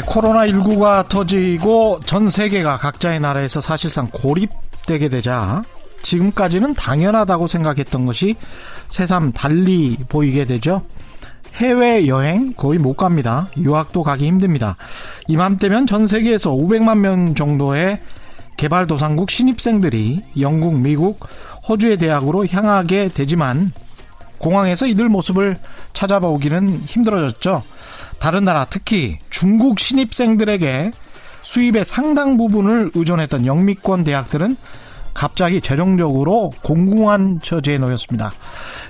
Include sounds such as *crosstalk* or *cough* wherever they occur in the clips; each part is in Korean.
네, 코로나19가 터지고 전 세계가 각자의 나라에서 사실상 고립되게 되자 지금까지는 당연하다고 생각했던 것이 새삼 달리 보이게 되죠. 해외 여행 거의 못 갑니다. 유학도 가기 힘듭니다. 이맘때면 전 세계에서 500만 명 정도의 개발도상국 신입생들이 영국, 미국, 호주의 대학으로 향하게 되지만 공항에서 이들 모습을 찾아보기는 힘들어졌죠. 다른 나라 특히 중국 신입생들에게 수입의 상당 부분을 의존했던 영미권 대학들은 갑자기 재정적으로 공공한 처지에 놓였습니다.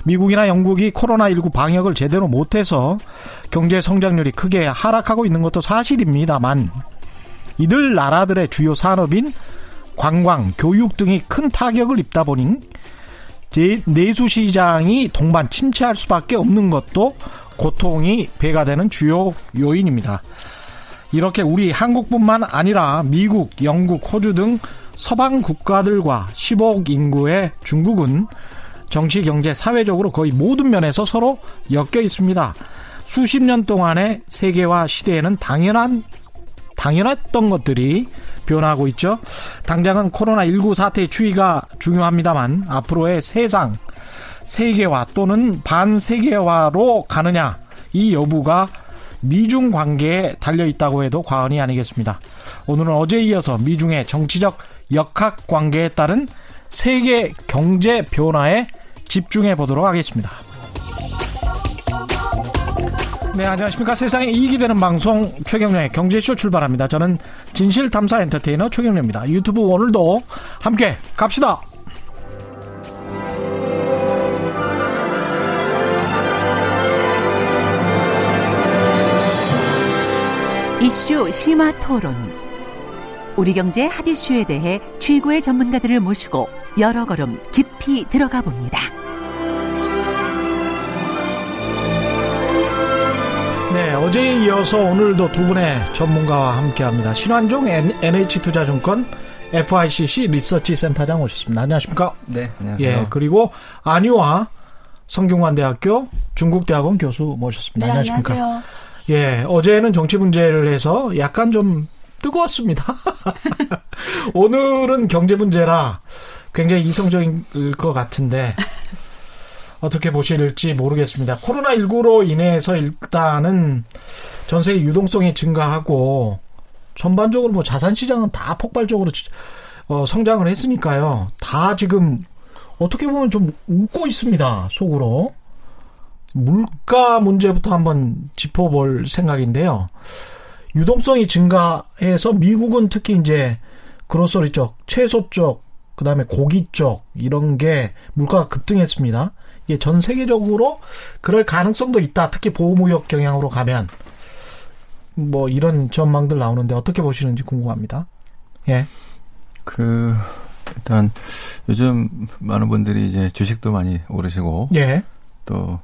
미국이나 영국이 코로나19 방역을 제대로 못해서 경제 성장률이 크게 하락하고 있는 것도 사실입니다만 이들 나라들의 주요 산업인 관광, 교육 등이 큰 타격을 입다 보니 내수 시장이 동반 침체할 수밖에 없는 것도 고통이 배가 되는 주요 요인입니다. 이렇게 우리 한국뿐만 아니라 미국, 영국, 호주 등 서방 국가들과 15억 인구의 중국은 정치, 경제, 사회적으로 거의 모든 면에서 서로 엮여 있습니다. 수십 년 동안의 세계화 시대에는 당연한 당연했던 것들이 변하고 있죠. 당장은 코로나19 사태의 추이가 중요합니다만 앞으로의 세상 세계화 또는 반세계화로 가느냐 이 여부가 미중 관계에 달려 있다고 해도 과언이 아니겠습니다. 오늘은 어제에 이어서 미중의 정치적 역학 관계에 따른 세계 경제 변화에 집중해 보도록 하겠습니다. 네, 안녕하십니까. 세상에 이익이 되는 방송 최경련의 경제쇼 출발합니다. 저는 진실탐사 엔터테이너 최경련입니다. 유튜브 오늘도 함께 갑시다. 이슈 심화 토론. 우리 경제 핫 이슈에 대해 최고의 전문가들을 모시고 여러 걸음 깊이 들어가 봅니다. 어제에 이어서 오늘도 두 분의 전문가와 함께 합니다. 신환종 NH투자증권 FICC 리서치 센터장 오셨습니다. 안녕하십니까? 네, 안녕하세요. 예, 그리고 안유아 성균관대학교 중국대학원 교수 모셨습니다. 네, 안녕하십니까? 안녕하세요. 예, 어제는 정치 문제를 해서 약간 좀 뜨거웠습니다. *laughs* 오늘은 경제 문제라 굉장히 이성적일 것 같은데 어떻게 보실지 모르겠습니다. 코로나19로 인해서 일단은 전 세계 유동성이 증가하고 전반적으로 뭐 자산 시장은 다 폭발적으로 어, 성장을 했으니까요. 다 지금 어떻게 보면 좀 웃고 있습니다. 속으로. 물가 문제부터 한번 짚어볼 생각인데요. 유동성이 증가해서 미국은 특히 이제 그로서리 쪽, 채소 쪽, 그 다음에 고기 쪽, 이런 게 물가가 급등했습니다. 이게 전 세계적으로 그럴 가능성도 있다. 특히 보호무역 경향으로 가면. 뭐 이런 전망들 나오는데 어떻게 보시는지 궁금합니다. 예. 그, 일단 요즘 많은 분들이 이제 주식도 많이 오르시고. 예. 또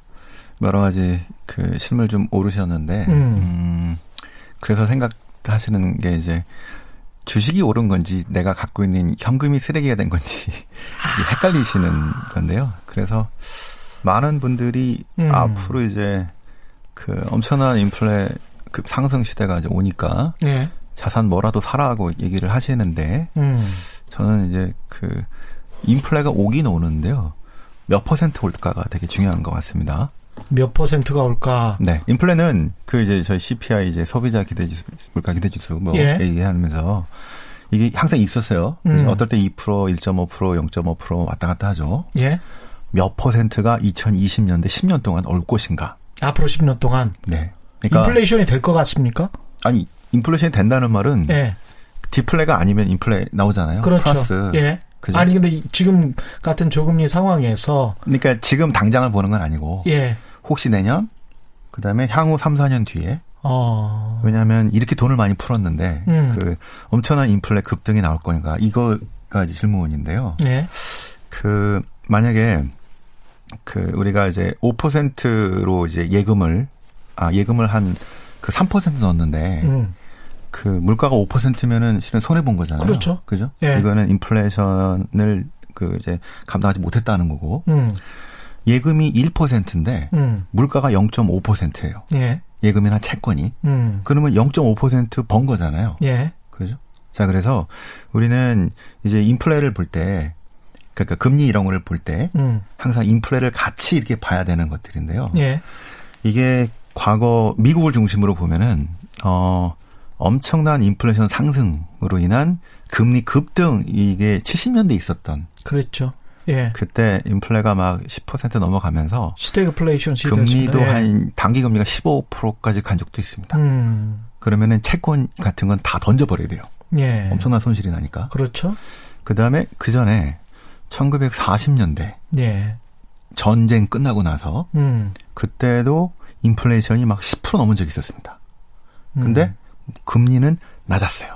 여러 가지 그 실물 좀 오르셨는데. 음. 음 그래서 생각하시는 게 이제 주식이 오른 건지 내가 갖고 있는 현금이 쓰레기가 된 건지 아. *laughs* 헷갈리시는 건데요. 그래서 많은 분들이 음. 앞으로 이제 그 엄청난 인플레 그 상승 시대가 이제 오니까 예. 자산 뭐라도 사라고 얘기를 하시는데 음. 저는 이제 그 인플레가 오긴 오는데요. 몇 퍼센트 올까가 되게 중요한 것 같습니다. 몇 퍼센트가 올까? 네. 인플레는 그 이제 저희 CPI 이제 소비자 기대지수, 물가 기대지수 뭐 예. 얘기하면서 이게 항상 있었어요. 음. 어떨 때 2%, 1.5%, 0.5% 왔다 갔다 하죠. 예. 몇 퍼센트가 2020년대 10년 동안 올 것인가. 앞으로 10년 동안 네. 그러니까 인플레이션이 될 것 같습니까? 아니 인플레이션이 된다는 말은 예. 디플레가 아니면 인플레 나오잖아요. 그렇죠. 플러스. 예. 그죠? 아니 근데 이- 지금 같은 저금리 상황에서 그러니까 지금 당장을 보는 건 아니고 예. 혹시 내년 그다음에 향후 3, 4년 뒤에 어. 왜냐하면 이렇게 돈을 많이 풀었는데 음. 그 엄청난 인플레 급등이 나올 거니까 이거가 질문인데요. 예. 그 만약에 그 우리가 이제 5%로 이제 예금을 아 예금을 한 그 3% 넣었는데 음. 그 물가가 5%면은 실은 손해 본 거잖아요. 그렇죠. 그죠? 예. 이거는 인플레이션을 그 이제 감당하지 못했다는 거고 음. 예금이 1%인데 음. 물가가 0.5%예요. 예. 예금이나 채권이 음. 그러면 0.5%번 거잖아요. 예. 그렇죠? 자, 그래서 우리는 이제 인플레를 볼 때, 그러니까 금리 이런 거를 볼때 음. 항상 인플레를 같이 이렇게 봐야 되는 것들인데요. 예. 이게 과거 미국을 중심으로 보면은 어 엄청난 인플레이션 상승으로 인한 금리 급등 이게 70년대 있었던 그랬죠. 예. 그때 인플레가 막 10% 넘어가면서 스태그플레이션 금리도. 예. 한 단기 금리가 15%까지 간 적도 있습니다. 음. 그러면은 채권 같은 건 다 던져버려야 돼요. 예. 엄청난 손실이 나니까. 그렇죠. 그 다음에 그 전에 1940년대 예. 전쟁 끝나고 나서 음. 그때도 인플레이션이 막 10% 넘은 적이 있었습니다. 근데 음. 금리는 낮았어요.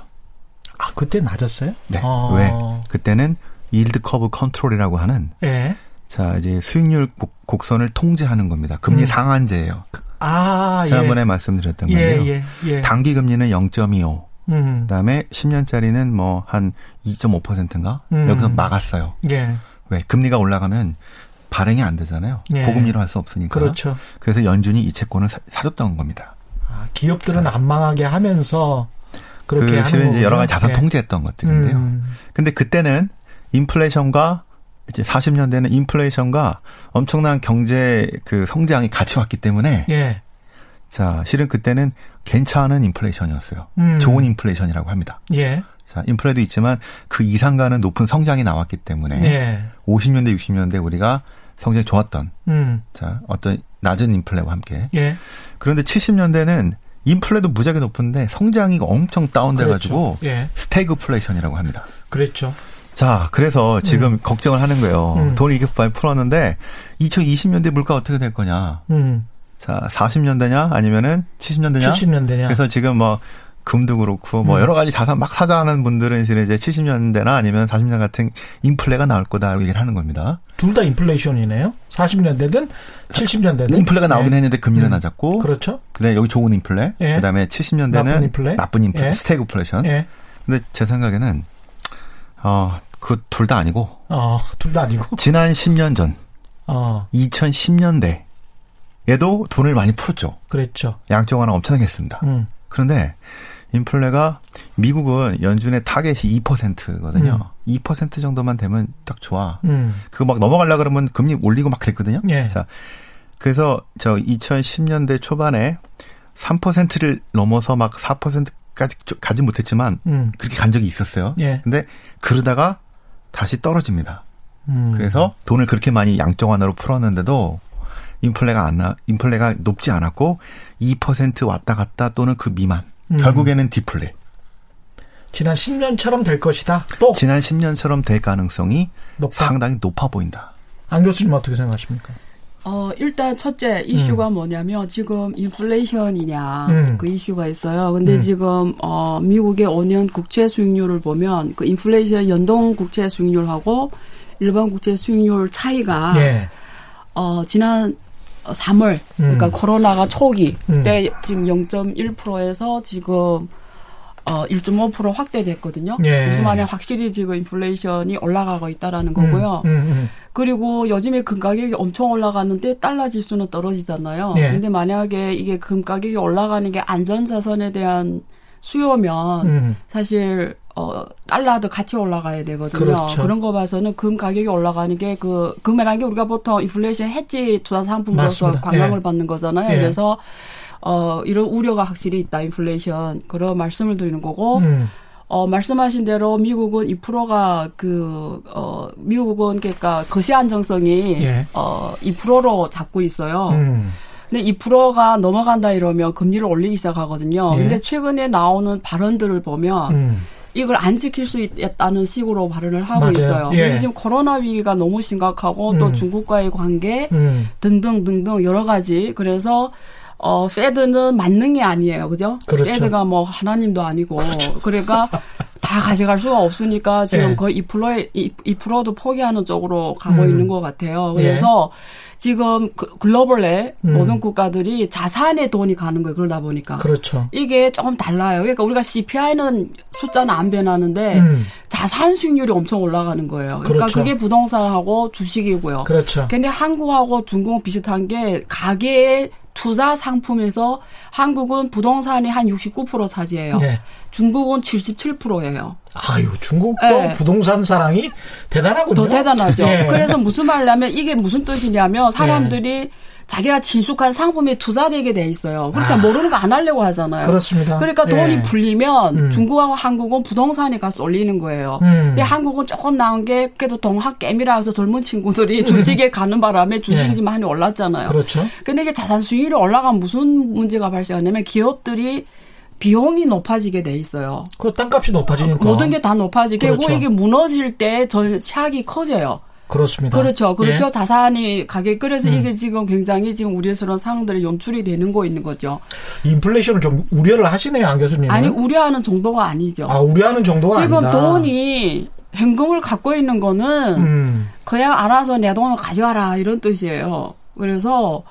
아, 그때 낮았어요? 네. 어. 왜? 그때는 yield curve control이라고 하는 예. 자 이제 수익률 곡, 선을 통제하는 겁니다. 금리 음. 상한제예요. 아, 지난번에 예. 말씀드렸던 예, 건데요. 예, 예. 단기 금리는 0.25. 음. 그다음에 10년짜리는 뭐 한 2.5%인가 음. 여기서 막았어요. 예. 왜? 금리가 올라가면 발행이 안 되잖아요. 예. 고금리로 할 수 없으니까. 그렇죠. 그래서 연준이 이 채권을 사, 사줬던 겁니다. 아, 기업들은 안 망하게 하면서 그렇게 그 실은 이제 여러. 가지 자산 예. 통제했던 것들인데요. 음. 근데 그때는 인플레이션과 이제 40년대는 인플레이션과 엄청난 경제 그 성장이 같이 왔기 때문에 예. 자, 실은 그때는 괜찮은 인플레이션이었어요. 음. 좋은 인플레이션이라고 합니다. 예. 자, 인플레도 있지만 그 이상 가는 높은 성장이 나왔기 때문에 예. 50년대, 60년대 우리가 성장이 좋았던 음. 자, 어떤 낮은 인플레와 함께 예. 그런데 70년대는 인플레도 무지하게 높은데 성장이 엄청 다운돼 가지고 그렇죠. 예. 스태그플레이션이라고 합니다. 그랬죠. 자, 그래서 지금 걱정을 하는 거예요. 음. 돈을 이렇게 많이 풀었는데 2020년대 물가 어떻게 될 거냐? 음. 자, 40년대냐 아니면은 70년대냐? 70년대냐. 그래서 지금 뭐 금도 그렇고 뭐 음. 여러 가지 자산 막 사자하는 분들은 이제 70년대나 아니면 40년 같은 인플레가 나올 거다라고 얘기를 하는 겁니다. 둘 다 인플레이션이네요. 40년대든 70년대든. 인플레가 나오긴 예. 했는데 금리는 음. 낮았고 그렇죠. 그다음에 여기 좋은 인플레, 예. 그다음에 70년대는 나쁜 인플레. 나쁜 인플레, 예. 스태그플레이션. 예. 근데 제 생각에는 어, 그 둘 다 아니고 어, *laughs* 둘 다 아니고. 지난 10년 전 어, 2010년대 에도 돈을 많이 풀었죠. 그랬죠. 양적 완화 엄청나게 했습니다. 음. 그런데 인플레가 미국은 연준의 타겟이 2%거든요. 2% 정도만 되면 딱 좋아. 음. 그거 막 넘어가려 그러면 금리 올리고 막 그랬거든요. 예. 자, 그래서 저 2010년대 초반에 3%를 넘어서 막 4%까지 가지 못했지만 음. 그렇게 간 적이 있었어요. 예. 근데 그러다가 다시 떨어집니다. 음. 그래서 돈을 그렇게 많이 양적 완화로 풀었는데도 인플레가 안 나, 인플레가 높지 않았고 2% 왔다 갔다 또는 그 미만. 음. 결국에는 디플레. 지난 10년처럼 될 것이다. 또 지난 10년처럼 될 가능성이 높다. 상당히 높아 보인다. 안 교수님 어떻게 생각하십니까? 어, 일단 첫째 이슈가 뭐냐면 지금 인플레이션이냐 음. 그 이슈가 있어요. 근데 음. 지금 어 미국의 5년 국채 수익률을 보면 그 인플레이션 연동 국채 수익률하고 일반 국채 수익률 차이가 예. 어 지난 3월 그러니까 음. 코로나가 초기 음. 때 지금 0.1%에서 지금 어 1.5% 확대됐거든요. 예. 요즘 안에 확실히 지금 인플레이션이 올라가고 있다라는 거고요. 음, 음, 그리고 요즘에 금 가격이 엄청 올라갔는데 달러 지수는 떨어지잖아요. 예. 근데 만약에 이게 금 가격이 올라가는 게 안전 자산에 대한 수요면 음. 사실 어 달러도 같이 올라가야 되거든요. 그렇죠. 런거 봐서는 금 가격이 올라가는 게 그 금이라는 게 우리가 보통 인플레이션 해지 투자 상품으로서. 관광을 예. 받는 거잖아요. 예. 그래서 어 이런 우려가 확실히 있다 인플레이션 그런 말씀을 드리는 거고 음. 어, 말씀하신 대로 미국은 2%가 그, 어, 미국은 그러니까 거시 안정성이 예. 어, 2%로 잡고 있어요. 음. 근데 2%가 넘어간다 이러면 금리를 올리기 시작하거든요. 예. 근데 최근에 나오는 발언들을 보면 음. 이걸 안 지킬 수 있다는 식으로 발언을 하고 맞아요. 있어요. 예. 지금 코로나 위기가 너무 심각하고 또 음. 중국과의 관계 음. 등등 등등 여러 가지. 그래서 어 페드는 만능이 아니에요. 그죠? 그렇죠. 페드가 뭐 하나님도 아니고 *laughs* 그러니까 다 가져갈 수가 없으니까 지금 예. 거의 2%에 2%도 포기하는 쪽으로 가고 음. 있는 것 같아요. 그래서 지금 그 글로벌에 음. 모든 국가들이 자산에 돈이 가는 거예요. 그러다 보니까. 그렇죠. 이게 조금 달라요. 그러니까 우리가 CPI는 숫자는 안 변하는데 음. 자산 수익률이 엄청 올라가는 거예요. 그러니까 그렇죠. 그게 부동산하고 주식이고요. 그렇죠. 근데 한국하고 중국 비슷한 게 가계의 투자 상품에서 한국은 부동산이 한 69% 차지해요. 네. 중국은 77%예요. 아유, 중국도 네. 부동산 사랑이 대단하군요. 더 대단하죠. 예. 그래서 무슨 말이냐면 이게 무슨 뜻이냐면 사람들이 자기가 친숙한 상품에 투자되게 돼 있어요. 그러니까 아. 모르는 거 안 하려고 하잖아요. 그렇습니다. 그러니까 돈이 예. 풀리면 음. 중국하고 한국은 부동산에 가서 올리는 거예요. 음. 근데 한국은 조금 나은 게 그래도 동학 게임이라 해서 젊은 친구들이 주식에 가는 바람에 주식이 예. 좀 많이 올랐잖아요. 그렇죠. 근데 이게 자산 수익률이 올라가면 무슨 문제가 발생하냐면 기업들이 비용이 높아지게 돼 있어요. 그 땅값이 높아지니까. 모든 게 다 높아지게 그렇죠. 고 이게 무너질 때 전 샥이 커져요. 그렇습니다. 그렇죠. 그렇죠. 예. 자산이 가격 그래서 음. 이게 지금 굉장히 지금 우려스러운 상황들이 연출이 되는 거 있는 거죠. 인플레이션을 좀 우려를 하시네요, 안 교수님은. 아니 우려하는 정도가 아니죠. 아, 우려하는 정도가 지금 아니다. 돈이 현금을 갖고 있는 거는 음. 그냥 알아서 내 돈을 가져와라 이런 뜻이에요. 그래서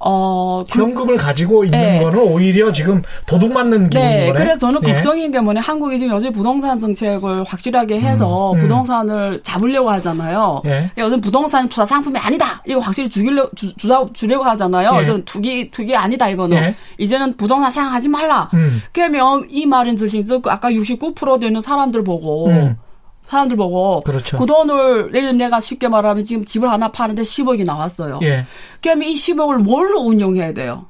어 그- 현금을 가지고 있는 네. 거는 오히려 지금 도둑 맞는 기분인 네, 거네. 그래서 저는 예. 걱정인 게 뭐냐. 한국이 지금 요즘 부동산 정책을 확실하게 해서 음, 음. 부동산을 잡으려고 하잖아요. 예. 요즘 부동산 투자 상품이 아니다. 이거 확실히 죽이려, 주, 주자, 주려고 하잖아요. 예. 요즘 투기, 투기 아니다, 이거는. 예. 이제는 부동산 생각하지 말라. 음. 그러면 이 말인 즉슨 즉 아까 69% 되는 사람들 보고 음. 사람들 보고 그렇죠. 그 돈을 예를 들면 내가 쉽게 말하면 지금 집을 하나 파는데 10억이 나왔어요. 예. 그러면 이 10억을 뭘로 운용해야 돼요?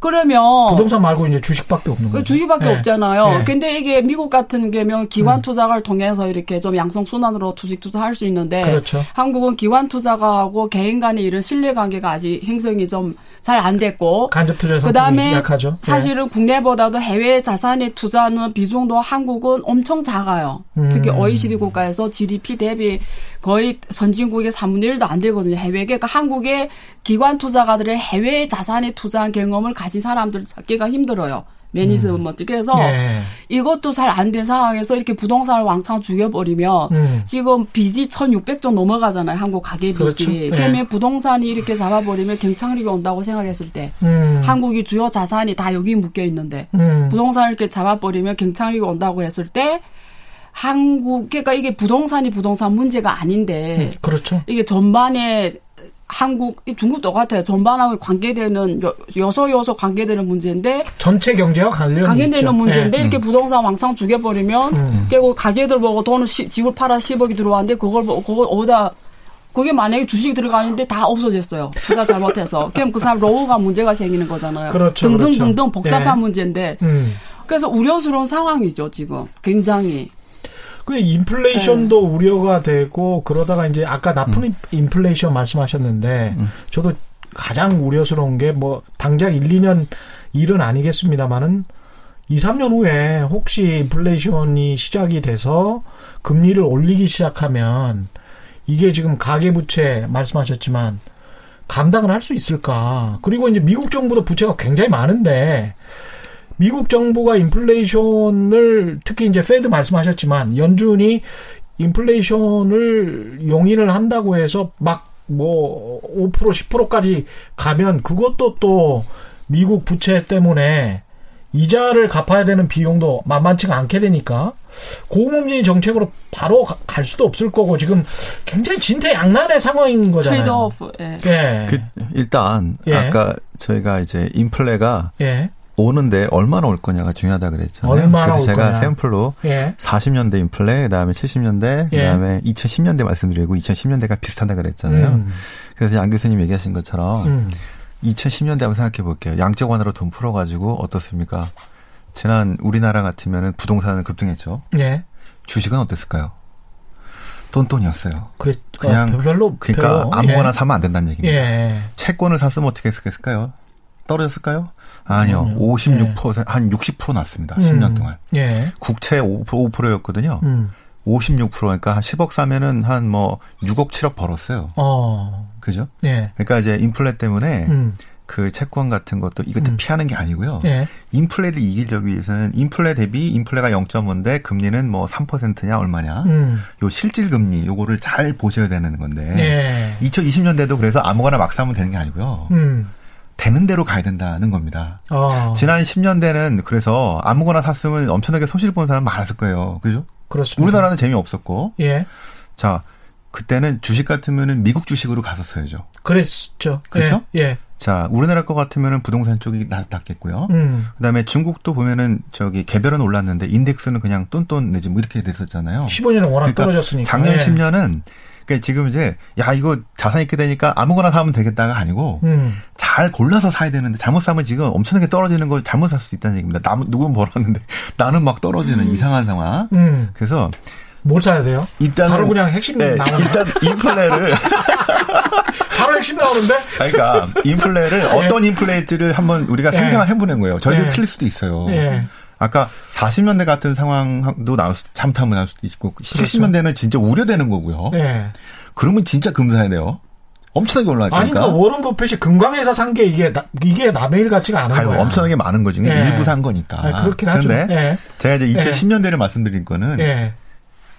그러면 부동산 말고 이제 주식밖에 없는 어. 그 거죠. 주식밖에 예. 없잖아요. 예. 근데 이게 미국 같은 경우면 기관 투자를 통해서 이렇게 좀 양성 순환으로 주식 투자할 수 있는데 그렇죠. 한국은 기관 투자가하고 개인 간의 이런 신뢰 관계가 아직 형성이 좀 잘 안 됐고 간접 투자 그다음에 약하죠. 예. 사실은 국내보다도 해외 자산에 투자하는 비중도 한국은 엄청 작아요. 음. 특히 OECD 국가에서 GDP 대비 거의 선진국의 3분의 1도 안 되거든요. 해외. 그러니까 한국의 기관 투자가들의 해외 자산에 투자한 경험을 가진 사람들 찾기가 힘들어요. 매니지먼트. 그래서 예. 이것도 잘 안 된 상황에서 이렇게 부동산을 왕창 죽여버리면 음. 지금 빚이 1,600조 넘어가잖아요. 한국 가계 빚이. 그렇죠. 예. 그러면 부동산이 이렇게 잡아버리면 경착륙이 온다고 생각했을 때 음. 한국이 주요 자산이 다 여기 묶여 있는데 음. 부동산을 이렇게 잡아버리면 경착륙이 온다고 했을 때 한국 그러니까 이게 부동산이 부동산 문제가 아닌데 그렇죠. 이게 전반에 한국 이 중국 똑같아요. 전반하고 관계되는 여- 여소 여소 관계되는 문제인데 전체 경제와 있죠. 관계되는 문제인데 예. 이렇게 부동산 왕창 죽여버리면 음. 결국 가게들 보고 돈을 시- 집을 팔아 10억이 들어왔는데 그걸 보고 그걸 어디다 그게 만약에 주식이 들어가는데 다 없어졌어요. 투자 잘못해서. *laughs* 그럼 그 사람 로우가 문제가 생기는 거잖아요. 그렇죠, 등등등등 그렇죠. 복잡한 예. 문제인데. 음. 그래서 우려스러운 상황이죠, 지금. 굉장히. 그 인플레이션도 네. 우려가 되고 그러다가 이제 아까 나쁜 음. 인플레이션 말씀하셨는데 저도 가장 우려스러운 게 뭐 당장 1, 2년 일은 아니겠습니다만은 2, 3년 후에 혹시 인플레이션이 시작이 돼서 금리를 올리기 시작하면 이게 지금 가계부채 말씀하셨지만 감당을 할 수 있을까? 그리고 이제 미국 정부도 부채가 굉장히 많은데 미국 정부가 인플레이션을 특히 이제 Fed 말씀하셨지만 연준이 인플레이션을 용인을 한다고 해서 막 뭐 5% 10%까지 가면 그것도 또 미국 부채 때문에 이자를 갚아야 되는 비용도 만만치가 않게 되니까 고금리 정책으로 바로 가- 갈 수도 없을 거고 지금 굉장히 진퇴양난의 상황인 거잖아요. trade off. 예. 예. 그 일단 예. 아까 저희가 이제 인플레가 예. 오는데 얼마나 올 거냐가 중요하다 그랬잖아요. 얼마나 그래서 올 제가 거냐. 샘플로 예. 40년대 인플레, 그다음에 70년대, 예. 그다음에 2010년대 말씀드리고 2010년대가 비슷하다 그랬잖아요. 음. 그래서 양 교수님 얘기하신 것처럼 음. 2010년대 한번 생각해 볼게요. 양적 완화로 돈 풀어 가지고 어떻습니까? 지난 우리나라 같으면은 부동산은 급등했죠. 예. 주식은 어땠을까요? 돈돈이었어요. 그래. 그냥 어, 별로 그러니까 별로. 아무거나 예. 사면 안 된다는 얘기입니다. 예. 채권을 샀으면 어떻게 했을까요? 떨어졌을까요? 아니요. 아니요. 56%, 한60% 났습니다. 음. 10년 동안. 예. 국채 5%, 5%였거든요. 음. 56% 그러니까 한 10억 사면은 한 뭐 6억 7억 벌었어요. 어. 그죠? 예. 그러니까 이제 인플레 때문에 음. 그 채권 같은 것도 이것도 음. 피하는 게 아니고요. 예. 인플레를 이기려기 위해서는 인플레 대비 인플레가 0.5인데 금리는 뭐 3%냐 얼마냐. 음. 요 실질 금리 요거를 잘 보셔야 되는 건데. 예. 2020년대도 그래서 아무거나 막 사면 되는 게 아니고요. 음. 되는 대로 가야 된다는 겁니다. 어. 지난 10년대는 그래서 아무거나 샀으면 엄청나게 손실 본 사람 많았을 거예요. 그죠? 그렇습니다. 우리나라는 재미없었고. 예. 자, 그때는 주식 같으면은 미국 주식으로 갔었어야죠. 그랬죠. 그렇죠? 예. 예. 자, 우리나라 거 같으면은 부동산 쪽이 낫, 낫겠고요. 음. 그다음에 중국도 보면은 저기 개별은 올랐는데 인덱스는 그냥 똔똔 내지 뭐 이렇게 됐었잖아요. 15년에 워낙 떨어졌으니까. 작년 예. 10년은 그러니까 지금 이제 야 이거 자산 있게 되니까 아무거나 사면 되겠다가 아니고 음. 잘 골라서 사야 되는데 잘못 사면 지금 엄청나게 떨어지는 거 잘못 살 수도 있다는 얘기입니다. 남 누군 벌었는데 *laughs* 나는 막 떨어지는 이상한 상황. 음. 그래서 뭘 사야 돼요? 일단은 바로 그냥 핵심 네, 나오는 일단 인플레를 *laughs* 바로 핵심 나오는데? 그러니까 인플레를 어떤 인플레일지를 한번 우리가 예. 상상을 해보는 거예요. 저희도 예. 틀릴 수도 있어요. 예. 아까 40년대 같은 상황도 나올 수, 잘못하면 나올 수도 있고 70년대는 진짜 우려되는 거고요. 예. 그러면 진짜 금 사야 돼요. 엄청나게 올라갈 아니. 그러니까 워런 버핏이 금광에서 산 게 이게, 나- 이게 남의 일 같지가 않은 아유, 거야. 엄청나게 많은 거 중에 예. 일부 산 거니까. 아, 그렇긴 하죠. 그런데 예. 제가 이제 2010년대를 말씀드린 거는 예.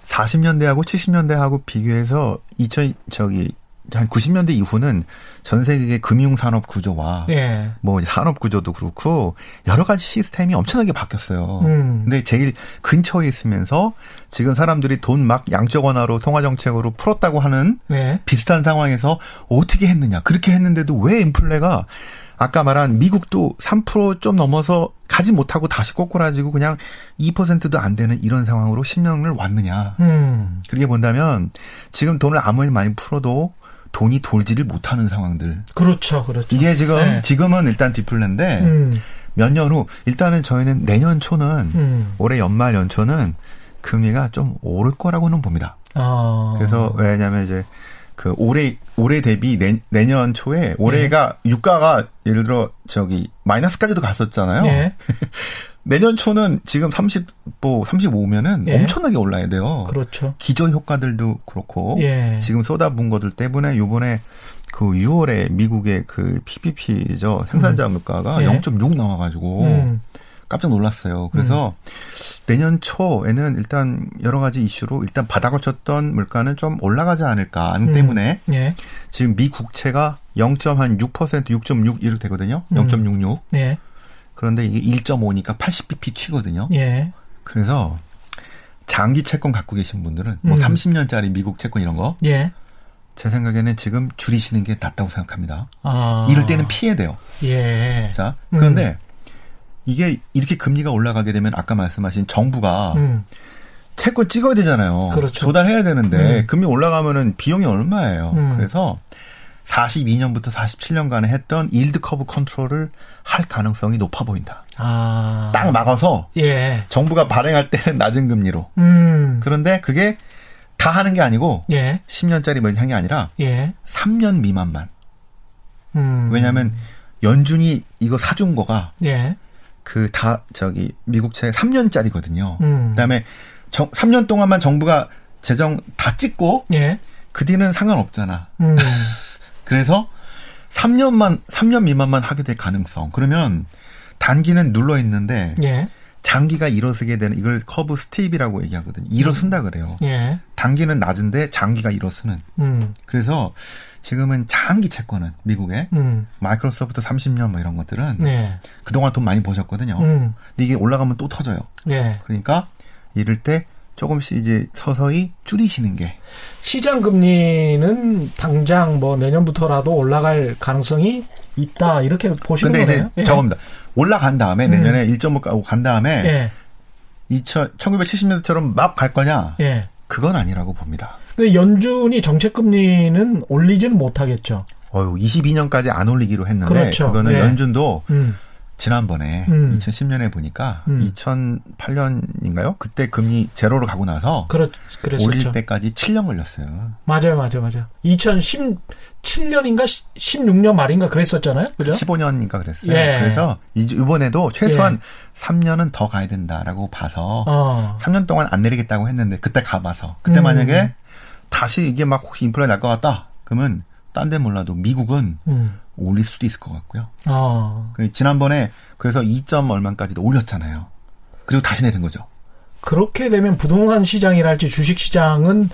40년대하고 70년대하고 비교해서 2000 저기 한 90년대 이후는 전 세계 금융 산업 구조와 예. 뭐 산업 구조도 그렇고 여러 가지 시스템이 엄청나게 바뀌었어요. 음. 근데 제일 근처에 있으면서 지금 사람들이 돈 막 양적 완화로 통화 정책으로 풀었다고 하는 예. 비슷한 상황에서 어떻게 했느냐? 그렇게 했는데도 왜 인플레가 아까 말한 미국도 3%좀 넘어서 가지 못하고 다시 꼬꾸라지고 그냥 2%도 안 되는 이런 상황으로 10년을 왔느냐? 음. 그렇게 본다면 지금 돈을 아무리 많이 풀어도 돈이 돌지를 못하는 상황들. 그렇죠, 그렇죠. 이게 지금 네. 지금은 일단 디플레인데 음. 몇년 후 일단은 저희는 내년 초는 음. 올해 연말 연초는 금리가 좀 오를 거라고는 봅니다. 어. 그래서 왜냐하면 이제 그 올해 올해 대비 내, 내년 초에 올해가 유가가 예를 들어 저기 마이너스까지도 갔었잖아요. 예. *laughs* 내년 초는 지금 30, 뭐 35면은 예. 엄청나게 올라야 돼요. 그렇죠. 기저 효과들도 그렇고 예. 지금 쏟아부은 것들 때문에 요번에 그 6월에 미국의 그 PPP죠 생산자 물가가 예. 0.6 나와가지고 음. 깜짝 놀랐어요. 그래서 내년 초에는 일단 여러 가지 이슈로 일단 바닥을 쳤던 물가는 좀 올라가지 않을까 하는 음. 때문에 예. 지금 미 국채가 0.6% 6.6 이렇게 되거든요. 음. 0.66. 예. 그런데 이게 1.5니까 80bp 치거든요. 예. 그래서 장기 채권 갖고 계신 분들은 뭐 음. 30년짜리 미국 채권 이런 거 예. 제 생각에는 지금 줄이시는 게 낫다고 생각합니다. 아. 이럴 때는 피해야 돼요. 예. 자, 음. 그런데 이게 이렇게 금리가 올라가게 되면 아까 말씀하신 정부가 음. 채권 찍어야 되잖아요. 그렇죠. 조달해야 되는데 음. 금리 올라가면은 비용이 얼마예요. 음. 그래서 42년부터 47년간에 했던 일드 커브 컨트롤을 할 가능성이 높아 보인다. 아. 딱 막아서 예. 정부가 발행할 때는 낮은 금리로. 음. 그런데 그게 다 하는 게 아니고 예. 10년짜리 뭐 한게 아니라 예. 3년 미만만. 음. 왜냐하면 연준이 이거 사준 거가 예. 그다 저기 미국 채 3년짜리거든요. 음. 그다음에 정, 3년 동안만 정부가 재정 다 찍고 예. 그 뒤는 상관없잖아. 음. *laughs* 그래서 3년만 3년 미만만 하게 될 가능성. 그러면 단기는 눌러 있는데 예. 장기가 일어서게 되는 이걸 curve steep이라고 얘기하거든요. 일어선다 그래요. 예. 단기는 낮은데 장기가 일어서는. 음. 그래서 지금은 장기 채권은 미국에 음. 마이크로소프트 30년 뭐 이런 것들은 네. 그동안 돈 많이 버셨거든요. 음. 근데 이게 올라가면 또 터져요. 예. 그러니까 이럴 때 조금씩 이제 서서히 줄이시는 게 시장 금리는 당장 뭐 내년부터라도 올라갈 가능성이 있다 이렇게 보시는 근데 거네요. 이제 저겁니다. 올라간 다음에 음. 내년에 1.5 가고 간 다음에 예. 2000, 1970년대처럼 막 갈 거냐? 예. 그건 아니라고 봅니다. 근데 연준이 정책 금리는 올리지는 못하겠죠. 어유 22년까지 안 올리기로 했는데 그렇죠. 그거는 예. 연준도 음. 지난번에 음. 2010년에 보니까 음. 2008년인가요? 그때 금리 제로로 가고 나서 그렇 그랬었죠. 올릴 때까지 7년 걸렸어요. 맞아요, 맞아요, 맞아요. 2017년인가 16년 말인가 그랬었잖아요. 그죠? 15년인가 그랬어요. 예. 그래서 이- 이번에도 최소한 3년은 더 가야 된다라고 봐서 어. 3년 동안 안 내리겠다고 했는데 그때 가봐서 그때 음. 만약에 다시 이게 막 혹시 인플레 날 것 같다 그러면 딴 데 몰라도 미국은 음. 올릴 수도 있을 것 같고요. 어. 그 지난번에 그래서 2점 얼마까지도 올렸잖아요. 그리고 다시 내린 거죠. 그렇게 되면 부동산 시장이랄지 주식 시장은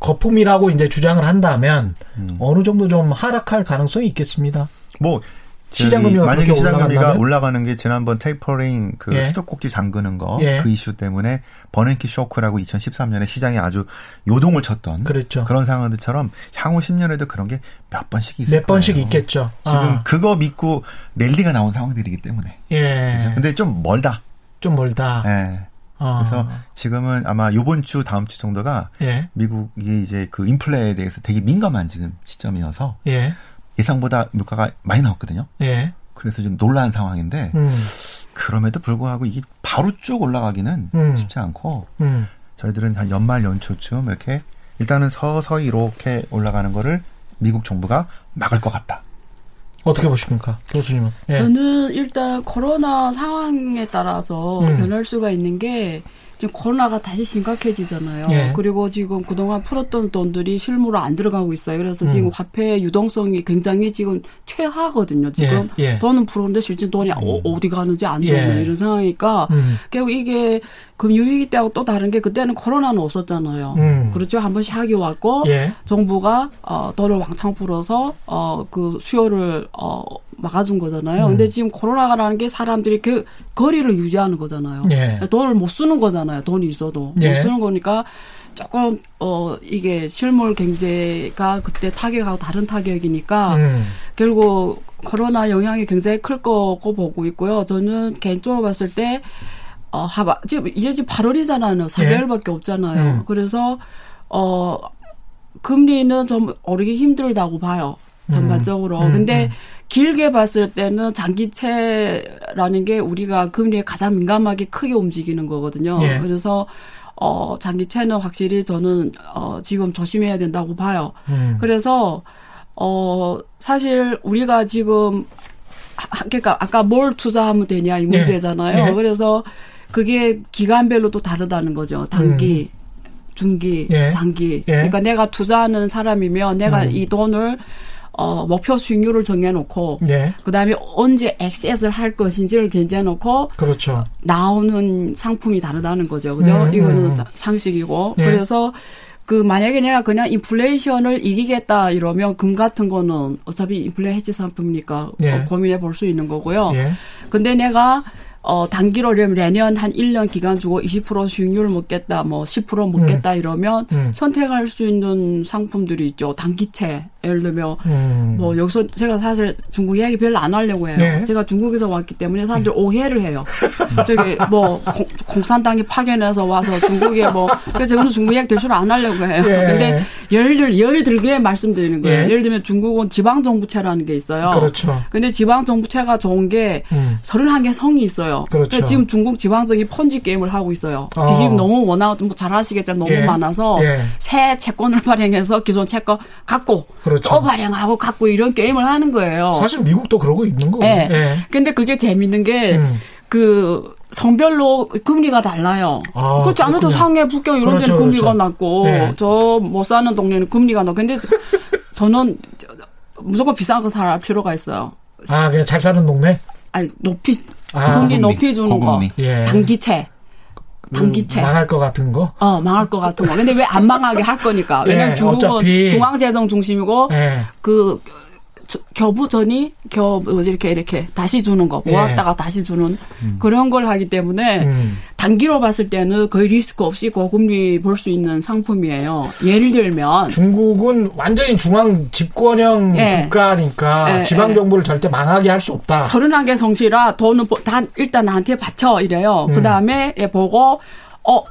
거품이라고 이제 주장을 한다면 음. 어느 정도 좀 하락할 가능성이 있겠습니다. 뭐 시장 금리가 만약에 시장 금리가? 올라가는 게 지난번 테이퍼링 그 예. 수도꼭지 잠그는 거그 예. 이슈 때문에 버냉키 쇼크라고 2013년에 시장에 아주 요동을 쳤던 그랬죠. 런 상황들처럼 향후 10년에도 그런 게 몇 번씩 있을 몇 번씩 거예요. 있겠죠. 지금 아, 그거 믿고 랠리가 나온 상황들이기 때문에. 예. 근데 좀 멀다. 좀 멀다. 예. 어. 그래서 지금은 아마 요번 주 다음 주 정도가 예. 미국이 이제 그 인플레에 대해서 되게 민감한 지금 시점이어서 예. 예상보다 물가가 많이 나왔거든요. 예. 그래서 좀 놀란 상황인데 음. 그럼에도 불구하고 이게 바로 쭉 올라가기는 음. 쉽지 않고 음. 저희들은 한 연말 연초쯤 이렇게 일단은 서서히 이렇게 올라가는 거를 미국 정부가 막을 것 같다. 어떻게 보십니까? 교수님은. 예. 저는 일단 코로나 상황에 따라서 음. 변할 수가 있는 게 지금 코로나가 다시 심각해지잖아요. 예. 그리고 지금 그동안 풀었던 돈들이 실무로 안 들어가고 있어요. 그래서 음. 지금 화폐 유동성이 굉장히 지금 최하거든요. 지금 예, 예. 돈은 풀었는데 실제 돈이 어, 디 가는지 안 예. 되는 이런 상황이니까 음. 결국 이게 금융위기 때하고 또 다른 게 그때는 코로나는 없었잖아요. 음. 그렇죠. 한번 샥이 왔고 예. 정부가 어, 돈을 왕창 풀어서 어, 그 수요를 어, 막아준 거잖아요. 음. 근데 지금 코로나라는 게 사람들이 그 거리를 유지하는 거잖아요. 예. 돈을 못 쓰는 거잖아요. 돈이 있어도 예. 못 쓰는 거니까 조금 어 이게 실물 경제가 그때 타격하고 다른 타격이니까 음. 결국 코로나 영향이 굉장히 클 거고 보고 있고요. 저는 개인적으로 봤을 때 어, 하바, 지금 이제 지금 8월이잖아요. 4개월밖에 없잖아요. 음. 그래서 어 금리는 좀 오르기 힘들다고 봐요. 전반적으로. 음, 근데 음. 길게 봤을 때는 장기채라는 게 우리가 금리에 가장 민감하게 크게 움직이는 거거든요. 예. 그래서 어 장기채는 확실히 저는 어 지금 조심해야 된다고 봐요. 음. 그래서 어 사실 우리가 지금 하- 그러니까 아까 뭘 투자하면 되냐 이 네. 문제잖아요. 네. 그래서 그게 기간별로도 다르다는 거죠. 단기, 중기, 음. 예. 장기. 예. 그러니까 내가 투자하는 사람이면 내가 음. 이 돈을 어 목표 수익률을 정해놓고 예. 그다음에 언제 액세스를 할 것인지를 견제해놓고 그렇죠. 나오는 상품이 다르다는 거죠. 그죠? 음, 이거는 음. 사- 상식이고. 예. 그래서 그 만약에 내가 그냥 인플레이션을 이기겠다 이러면 금 같은 거는 어차피 인플레 해지 상품이니까 예. 어, 고민해 볼 수 있는 거고요. 예. 근데 내가 어 단기로 내년 한 1년 기간 주고 20% 수익률 먹겠다, 뭐 10% 먹겠다 이러면 음. 선택할 수 있는 상품들이 있죠. 단기채. 예를 들면 음. 뭐 여기서 제가 사실 중국 이야기 별로 안 하려고 해요. 네. 제가 중국에서 왔기 때문에 사람들 이 오해를 해요. *laughs* 저기 뭐 공, 공산당이 파견해서 와서 중국에 뭐 그래서 저는 중국 이야기 될 줄 안 하려고 해요. 예. 근데 예를 예를 들게 말씀드리는 거예요. 예. 예를 들면 중국은 지방 정부채라는 게 있어요. 그렇죠. 근데 지방 정부채가 좋은 게 음. 31개 성이 있어요. 그렇죠. 그러니까 지금 중국 지방정이 펀지 게임을 하고 있어요. 어. 빚이 너무 워낙 뭐잘 아시겠지만 너무 예. 많아서 예. 새 채권을 *laughs* 발행해서 기존 채권 갖고 그렇죠. 또 발행하고 갖고 이런 게임을 하는 거예요. 사실 미국도 그러고 있는 거고. 예. 예. 근데 그게 재밌는 게 음. 그 성별로 금리가 달라요. 아, 그렇지 아무래도 그렇군요. 상해 북경 이런 그렇죠, 데는 금리가 그렇죠. 낮고 네. 저못 사는 동네는 금리가 낮고 근데 저는 무조건 비싼 거 살 필요가 있어요. 아, 그냥 잘 사는 동네? 아니 높이 아, 금리 고금리, 높이 주는 고금리. 거 예. 단기채 단기채 망할 것 같은 거? 어 망할 것 같은 거 근데 왜 안 망하게 할 거니까 왜냐면 예, 중국은 어차피. 중앙재정 중심이고 예. 그 저- 겨부전이 겨 뭐지 이렇게 이렇게 다시 주는 거 예. 모았다가 다시 주는 그런 걸 하기 때문에 음. 단기로 봤을 때는 거의 리스크 없이 고금리 볼 수 있는 상품이에요. 예를 들면 중국은 완전히 중앙 집권형 예. 국가니까 예, 지방 예. 정부를 절대 망하게 할 수 없다. 서른하게 성실라 돈은 보- 다 일단 나한테 바쳐 이래요. 음. 그 다음에 보고 어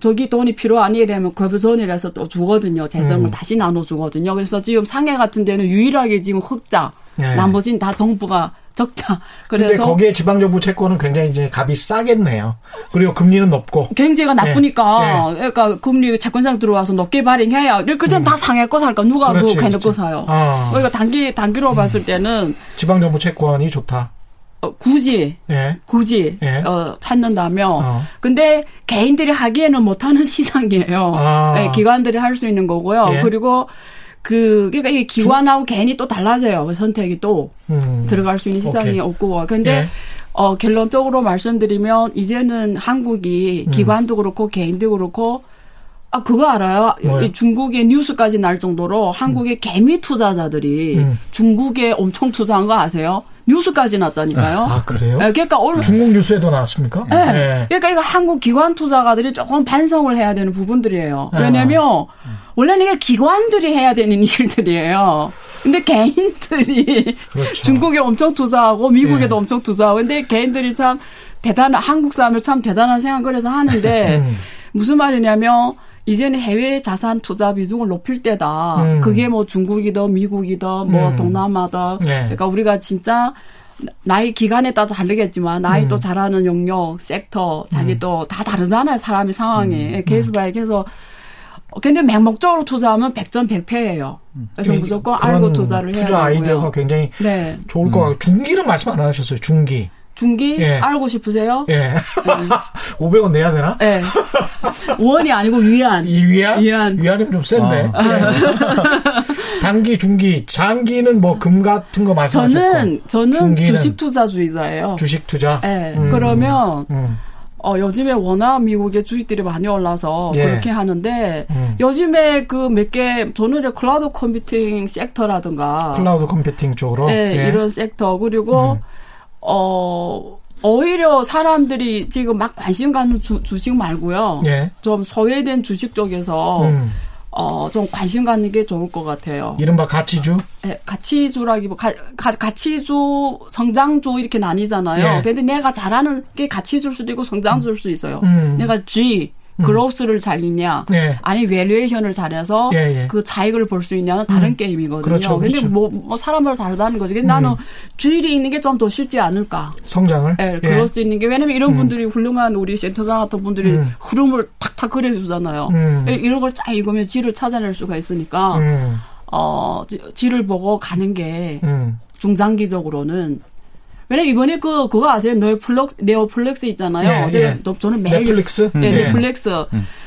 저기 돈이 필요하니 이러면 거부선이라서 또 주거든요. 재정을 음. 다시 나눠 주거든요. 그래서 지금 상해 같은 데는 유일하게 지금 흑자, 예. 나머지는 다 정부가 *laughs* 적자. 그래서 거기에 지방 정부 채권은 굉장히 이제 값이 싸겠네요. 그리고 금리는 높고. 경제가 나쁘니까 예, 그러니까 금리 채권상 들어와서 높게 발행해야 이렇게 되면 다 상해 거 살까 누가 음. 그렇지, 그거 해놓고. 사요. 아. 그러니까 단기 단기로 봤을 때는 지방 정부 채권이 좋다. 어, 굳이 예. 굳이 예. 어, 찾는다면 어. 근데 개인들이 하기에는 못하는 *laughs* 시장이에요. 아. 네, 기관들이 할 수 있는 거고요. 예. 그리고 그 그러니까 이게 기관하고 개인이 또 달라져요. 선택이 또 음. 들어갈 수 있는 시장이 오케이. 없고 근데 예. 어 결론적으로 말씀드리면 이제는 한국이 음. 기관도 그렇고 개인도 그렇고 아 그거 알아요? 뭐요? 이 중국의 뉴스까지 날 정도로 한국의 개미 투자자들이 음. 중국에 엄청 투자한 거 아세요? 뉴스까지 났다니까요. 아, 그래요? 예, 그러니까 오늘 중국 뉴스에도 나왔습니까? 네. 그러니까 이거 한국 기관 투자가들이 조금 반성을 해야 되는 부분들이에요. 아. 왜냐면 원래는 이게 기관들이 해야 되는 *laughs* 일들이에요. 근데 개인들이 그렇죠. 중국에 엄청 투자하고 미국에도 예. 엄청 투자하고 근데 개인들이 참 대단한 한국 사람을 참 대단한 생각을 해서 하는데 음. 무슨 말이냐면 이제는 해외 자산 투자 비중을 높일 때다. 음. 그게 뭐 중국이든 미국이든 뭐 음. 동남아든 네. 그러니까 우리가 진짜 나이 기간에 따라 다르겠지만 나이 음. 또 잘하는 영역, 섹터, 자기 또 다 다르잖아요 사람이 상황이 음. case by case 어, 근데 맹목적으로 투자하면 백전백패예요. 그래서 그- 무조건 알고 투자를 해야 투자 아이디어가. 굉장히 네, 좋을 것 같고 중기는 말씀 안 하셨어요. 중기. 중기 예. 알고 싶으세요? 예. *laughs* 500원 내야 되나? 네. 원이 아니고 위안. 이 위안? 위안. 위안이면 좀 센데. 아. 예. 단기, 중기, 장기는 뭐 금 같은 거 말씀하셨고. 저는 저는 중기는 주식 투자주의자예요. 주식 투자. 네. 음. 그러면 음. 어, 요즘에 워낙 미국의 주식들이 많이 올라서 예. 그렇게 하는데 음. 요즘에 그 몇 개 저는 cloud computing 섹터라든가 cloud computing 쪽으로. 네, 예. 이런 섹터 그리고 음. 어 오히려 사람들이 지금 막 관심 갖는 주, 주식 말고요. 예. 좀 소외된 주식 쪽에서 음. 어, 좀 관심 갖는 게 좋을 것 같아요. 이른바 가치주. 예, 가치주라기보 가, 가, 가치주, 성장주 이렇게 나뉘잖아요. 예. 근데 내가 잘하는 게 가치주일 수도 있고 성장주일 수 있어요. 음. 내가 G, growth를 잘 읽냐, 예. 아니 valuation을 잘해서 예, 예. 그 차익을 볼 수 있냐는 다른 게임이거든요. 그렇죠, 근데 그렇죠. 뭐, 뭐 사람마다 다르다는 거죠. 근데 나는 G 읽는 게 좀 더 쉽지 않을까. 성장을. 예, 그럴 수 있는 게 왜냐면 이런 분들이 훌륭한 우리 센터장 같은 분들이 음. 흐름을 탁탁 그려주잖아요. 음. 예, 이런 걸 쫙 읽으면 G를 찾아낼 수가 있으니까 음. 어 G를 보고 가는 게 음. 중장기적으로는 왜냐면 이번에 그 그거 아세요? 네오플렉스 네오플렉스 있잖아요. 예, 어제 예. 또 저는 매일 넷플릭스? 네, 예. 넷플릭스.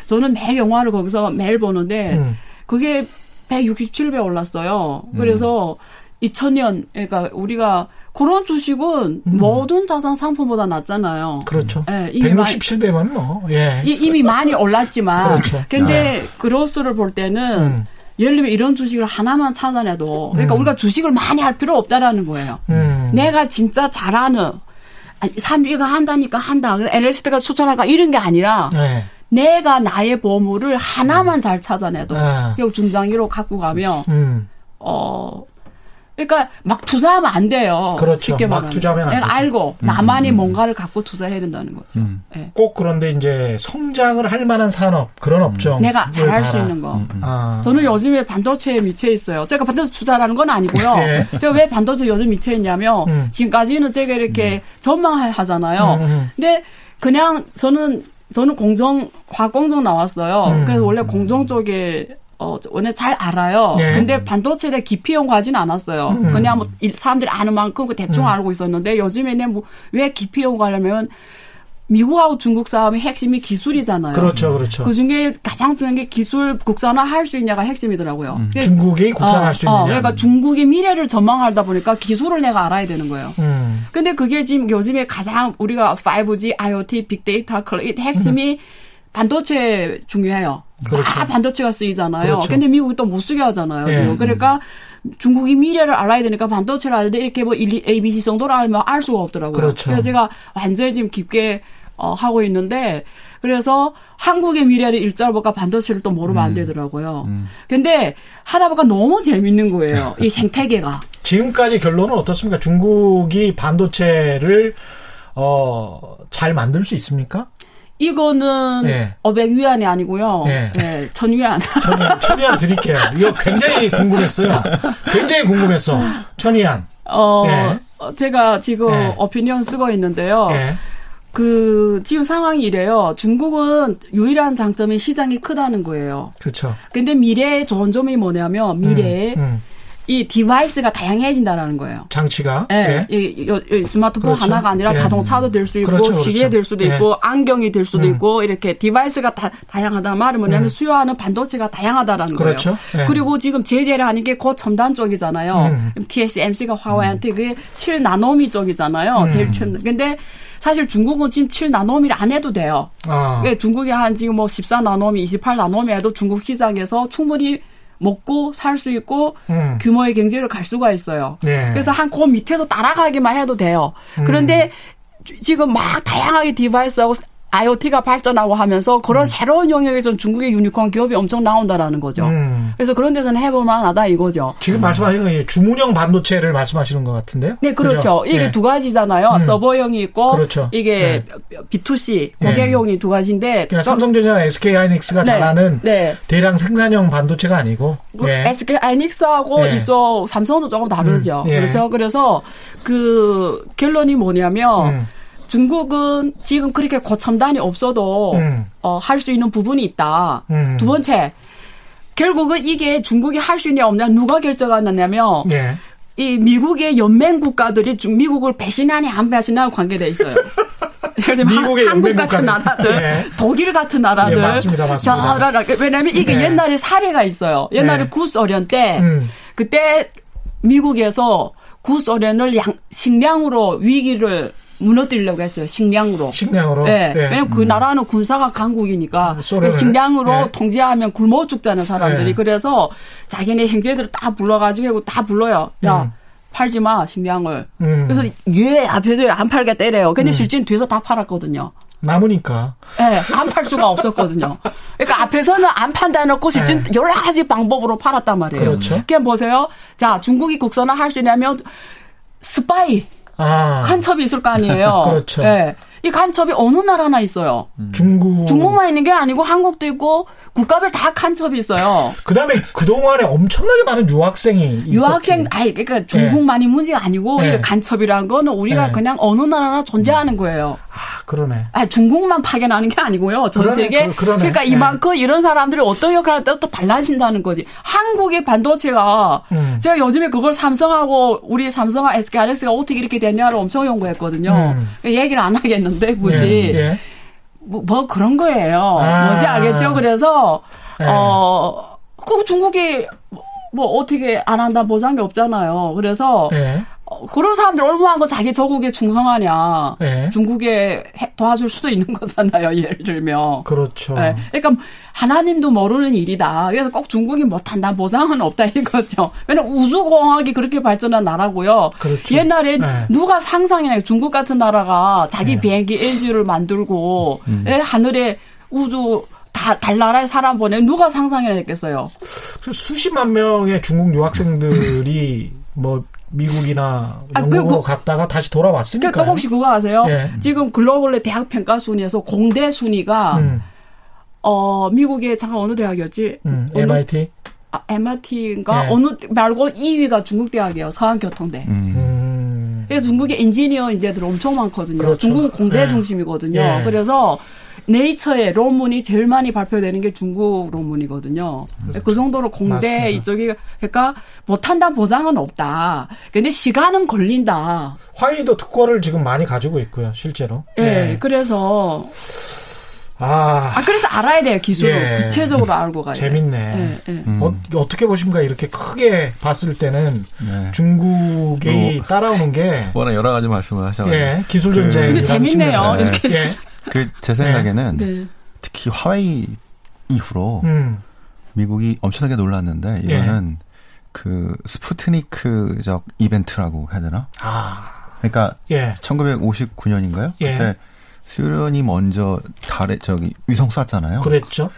저는 매일 영화를 거기서 매일 보는데 음. 그게 167배 올랐어요. 그래서 2000년 그러니까 우리가 그런 주식은 모든 자산 상품보다 낫잖아요. 그렇죠. 예, 이미 많이- 167배면 뭐. 예. 이- 이미 많이 올랐지만 그렇죠. 근데 growth를 볼 때는 음. 예를 들면 이런 주식을 하나만 찾아내도 그러니까 음. 우리가 주식을 많이 할 필요 없다라는 거예요. 음. 내가 진짜 잘하는 삼비가 한다니까 한다. LST가 추천할까 이런 게 아니라 예. 내가 나의 보물을 하나만 잘 찾아내도 아. 이 중장기로 갖고 가면 음. 어 그러니까 막 투자하면 안 돼요. 그렇죠. 쉽게 막 말하면. 투자하면 안 내가 되죠. 음. 알고 나만이 뭔가를 갖고 투자해야 된다는 거죠. 예. 꼭 그런데 이제 성장을 할 만한 산업 그런 업종 내가 잘할 수 있는 거. 아. 저는 요즘에 반도체에 미쳐 있어요. 제가 반도체 투자라는 건 아니고요. *laughs* 예. 제가 왜 반도체 요즘 미쳐 있냐면 음. 지금까지는 제가 이렇게 전망하잖아요. 음, 음. 근데 그냥 저는 저는 공정 화공정 나왔어요. 음. 그래서 원래 공정 쪽에 어 원래 잘 알아요. 예. 근데 반도체에 대해 깊이 연구하지는 않았어요. 음. 그냥 뭐 일- 사람들이 아는 만큼 그 대충 알고 있었는데 요즘에는 뭐 왜 깊이 연구하려면 미국하고 중국 싸움의 핵심이 기술이잖아요. 그렇죠, 그렇죠. 그 중에 가장 중요한 게 기술 국산화 할 수 있냐가 핵심이더라고요. 그게- 중국이 국산할 어, 수 있느냐. 어, 그러니까 중국의 미래를 전망하다 보니까 기술을 내가 알아야 되는 거예요. 음. 근데 그게 지금 요즘에 가장 우리가 5G, IoT, 빅데이터, 클라우드 핵심이 반도체 중요해요. 음. 그렇죠. 다 반도체가 쓰이잖아요. 그렇죠. 근데 미국이 또 못 쓰게 하잖아요. 예. 그러니까 중국이 미래를 알아야 되니까 반도체를 알는데 이렇게 뭐 1, 2, ABC 정도로 알면 알 수가 없더라고요. 그렇죠. 래서 제가 완전히 지금 깊게 어, 하고 있는데 그래서 한국의 미래를 일자로 볼까 반도체를 또 모르면 안 되더라고요. 근데 하다 보니까 너무 재밌는 거예요. *laughs* 이 생태계가. 지금까지 결론은 어떻습니까? 중국이 반도체를 어, 잘 만들 수 있습니까? 이거는 예. 500위안이 아니고요. 예. 네, 1000위안. 천이안, 천이안 드릴게요. 이거 굉장히 궁금했어요. 굉장히 궁금했어. 천이안. 어, 예. 어, 제가 지금 예. 오피니언 쓰고 있는데요. 예. 그 지금 상황이 이래요. 중국은 유일한 장점이 시장이 크다는 거예요. 그렇죠. 근데 미래의 좋은 점이 뭐냐면 미래에 음, 음. 이 device가 다양해진다라는 거예요. 장치가. 예, 이, 이- 이 스마트폰 그렇죠. 하나가 아니라 예. 자동차도 될 수 있고 그렇죠, 시계 그렇죠. 될 수도 예. 있고 안경이 될 수도 음. 있고 이렇게 device가 다 다양하다 말은 뭐냐면 수요하는 반도체가 다양하다라는 그렇죠. 거예요. 예. 그리고 지금 제재를 하는 게 고첨단 쪽이잖아요. 음. TSMC가 화웨이한테 그게 7 나노미 쪽이잖아요. 음. 제일 최 근데 사실 중국은 지금 7 나노미를 안 해도 돼요. 아. 예, 중국이 한 지금 뭐 14 나노미, 28 나노미 해도 중국 시장에서 충분히 먹고 살 수 있고 음. 규모의 경제를 갈 수가 있어요. 네. 그래서 한 그 밑에서 따라가기만 해도 돼요. 음. 그런데 지- 지금 막 다양하게 device하고 IoT가 발전하고 하면서 그런 새로운 영역에서 중국의 유니콘 기업이 엄청 나온다라는 거죠. 음. 그래서 그런 데서는 해볼 만하다 이거죠. 지금 말씀하시는 건 주문형 반도체를 말씀하시는 것 같은데요? 네, 그렇죠. 그죠? 이게 예. 두 가지잖아요. 음. 서버형이 있고 그렇죠. 이게 B2C 예. 고객용이 두 가지인데 그러니까 삼성전자나 SK 하이닉스가 네, 잘하는 네. 대량 생산형 반도체가 아니고 그 예. SK 하이닉스하고 예. 이쪽 삼성도 조금 다르죠. 음, 예. 그렇죠. 그래서 그 결론이 뭐냐면 음. 중국은 지금 그렇게 고첨단이 없어도 음. 어, 할 수 있는 부분이 있다. 음. 두 번째, 결국은 이게 중국이 할 수 있냐 없냐 누가 결정하느냐면 예. 이 미국의 연맹 국가들이 중 미국을 배신하냐 안 배신하냐 관계돼 있어요. *laughs* 미국의 한국 같은. 나라들, 예. 독일 같은 나라들, 예, 맞습니다, 맞습니다. 저 나라 왜냐하면 이게 네. 옛날에 사례가 있어요. 옛날에 네. 구소련 때 음. 그때 미국에서 구소련을 양, 식량으로 위기를 무너뜨리려고 했어요. 식량으로. 식량으로. 네. 예. 왜냐면 그 나라는 군사가 강국이니까 소련을. 그 식량으로 예. 통제하면 굶어 죽자는 사람들이 예. 그래서 자기네 형제들을 다 불러가지고 다 불러요. 야 음. 팔지 마 식량을. 음. 그래서 얘 앞에서 안 팔게 때려요. 근데 실제는 뒤에서 다 팔았거든요. 남으니까. 예, 안팔 수가 없었거든요. 그러니까 앞에서는 안 판다 해놓고 실제 네. 여러 가지 방법으로 팔았단 말이에요. 그렇죠. 그냥 보세요. 자, 중국이 국선화 할 수 있냐면 스파이 아. 간첩이 있을 거 아니에요. *laughs* 그렇죠. 예. 이 간첩이 어느 나라나 있어요. 중국. 중국만 있는 게 아니고 한국도 있고 국가별 다 간첩이 있어요. 그다음에 그동안에 엄청나게 많은 유학생이 유학생, 있었지. 아니, 그러니까 중국만이 문제가 아니고 네. 이게 간첩이라는 거는 우리가 네. 그냥 어느 나라나 존재하는 거예요. 아, 그러네. 아, 중국만 파견하는 게 아니고요. 전 그러네, 세계. 그- 그러네. 러니까 네. 이만큼 이런 사람들이 어떤 역할을 할때 또 달라진다는 거지. 한국의 반도체가 음. 제가 요즘에 그걸 삼성하고 우리 삼성과 SK 하이닉스가 어떻게 이렇게 됐냐를 엄청 연구했거든요. 음. 얘기를 안 하겠는데 굳이 예, 예. 뭐, 뭐 그런 거예요. 아. 뭔지 알겠죠? 그래서 네. 어, 그 중국이 뭐- 뭐 어떻게 안 한다 보장이 없잖아요. 그래서 예. 어, 그런 사람들 얼마나 그 자기 저국에 충성하냐. 예. 중국에 해- 도와줄 수도 있는 *laughs* 거잖아요. 예를 들면. 그렇죠. 예. 그러니까 하나님도 모르는 일이다. 그래서 꼭 중국이 못한다 보장은 없다 *laughs* 이거죠. 왜냐면 우주공학이 그렇게 발전한 나라고요. 그렇죠. 옛날에 네. 누가 상상이나 중국 같은 나라가 자기 네. 비행기 엔진을 만들고 예, 하늘에 우주 다, 달나라에 사람 보내 누가 상상이나 했겠어요. 그 수십만 명의 중국 유학생들이 뭐 미국이나 아, 영국으로 그- 갔다가 다시 돌아왔으니까. 그러니까 혹시 그거 아세요? 예. 지금 글로벌의 대학 평가 순위에서 공대 순위가 음, 어 미국의 잠깐 어느 대학이었지? 음, 어느- MIT. 아, MIT인가 예. 어느 말고 2위가 중국 대학이에요. 서한교통대. 음. 그래서 중국에 엔지니어 인재들 엄청 많거든요. 그렇죠. 중국은 공대 예. 중심이거든요. 예. 그래서 네이처의 논문이 제일 많이 발표되는 게 중국 논문이거든요. 그 정도로 공대 맞습니다. 이쪽이 그러니까 못한다 보장은 없다. 근데 시간은 걸린다. 화이도 특권을 지금 많이 가지고 있고요, 실제로. 예. 예. 그래서 아, 아 그래서 알아야 돼요 기술을 예. 구체적으로 알고 가야 돼요. 재밌네. 예, 예. 음. 어, 어떻게 보십니까? 이렇게 크게 봤을 때는 네. 중국이 뭐, 따라오는 게 워낙 여러 가지 말씀을 하셔가지고. 예, 기술 그- 전쟁. 이게 재밌네요. 네. 이렇게. 예. 그, 제 생각에는 네. 특히 화웨이 이후로 음. 미국이 엄청나게 놀랐는데 예. 이거는 그 스푸트니크적 이벤트라고 해야 되나? 아, 그러니까 예. 1959년인가요? 예. 그때 소련이 먼저 달에 저기 위성 쐈잖아요. 그랬죠.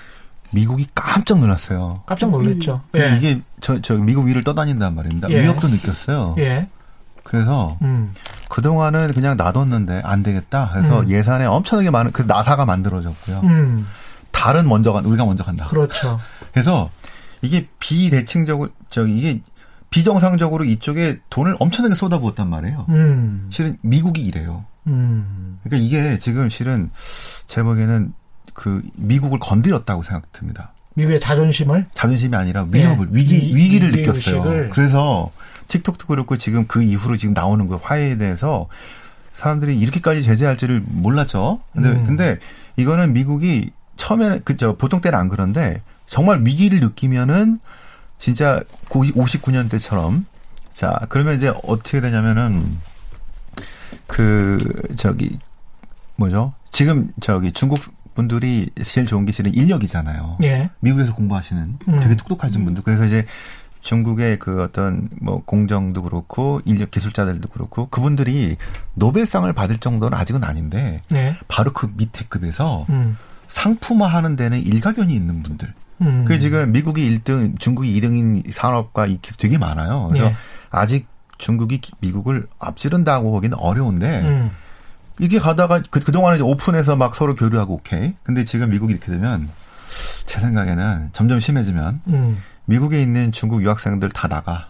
미국이 깜짝 놀랐어요. 깜짝 놀랐죠. 근데 예. 이게 저, 저 미국 위를 떠다닌단 말입니다. 예. 위협도 느꼈어요. 예. 그래서 음. 그동안은 그냥 놔뒀는데 안 되겠다. 해서 음. 예산에 엄청나게 많은 그 나사가 만들어졌고요. 음. 달은 먼저 간 우리가 먼저 간다. 그렇죠. *laughs* 그래서 이게 비대칭적으로 저 이게 비정상적으로 이쪽에 돈을 엄청나게 쏟아부었단 말이에요. 음. 실은 미국이 이래요. 음. 그러니까 이게 지금 실은 제 보기에는 그 미국을 건드렸다고 생각됩니다. 미국의 자존심을 자존심이 아니라 위협을 네. 위기 위- 위기를 위기 느꼈어요. 의식을. 그래서 틱톡도 그렇고 지금 그 이후로 지금 나오는 그 화해에 대해서 사람들이 이렇게까지 제재할 줄을 몰랐죠. 근데 음. 근데 이거는 미국이 처음에는 그저 보통 때는 안 그런데 정말 위기를 느끼면은 진짜 59년 때처럼 자 그러면 이제 어떻게 되냐면은 그 저기 뭐죠? 지금 저기 중국 분들이 제일 좋은 게 실은 인력이잖아요. 예. 미국에서 공부하시는 음. 되게 똑똑하신 분들. 그래서 이제 중국의 그 어떤 뭐 공정도 그렇고 인력 기술자들도 그렇고 그분들이 노벨상을 받을 정도는 아직은 아닌데 네. 바로 그 밑에 급에서 음. 상품화하는 데는 일가견이 있는 분들. 음. 그 지금 미국이 1등, 중국이 2등인 산업과 이게 되게 많아요. 그래서 예. 아직 중국이 기- 미국을 앞지른다고 보기는 어려운데 음. 이게 가다가 그, 그동안에 오픈해서 막 서로 교류하고 오케이. 근데 지금 미국이 이렇게 되면 제 생각에는 점점 심해지면 음. 미국에 있는 중국 유학생들 다 나가.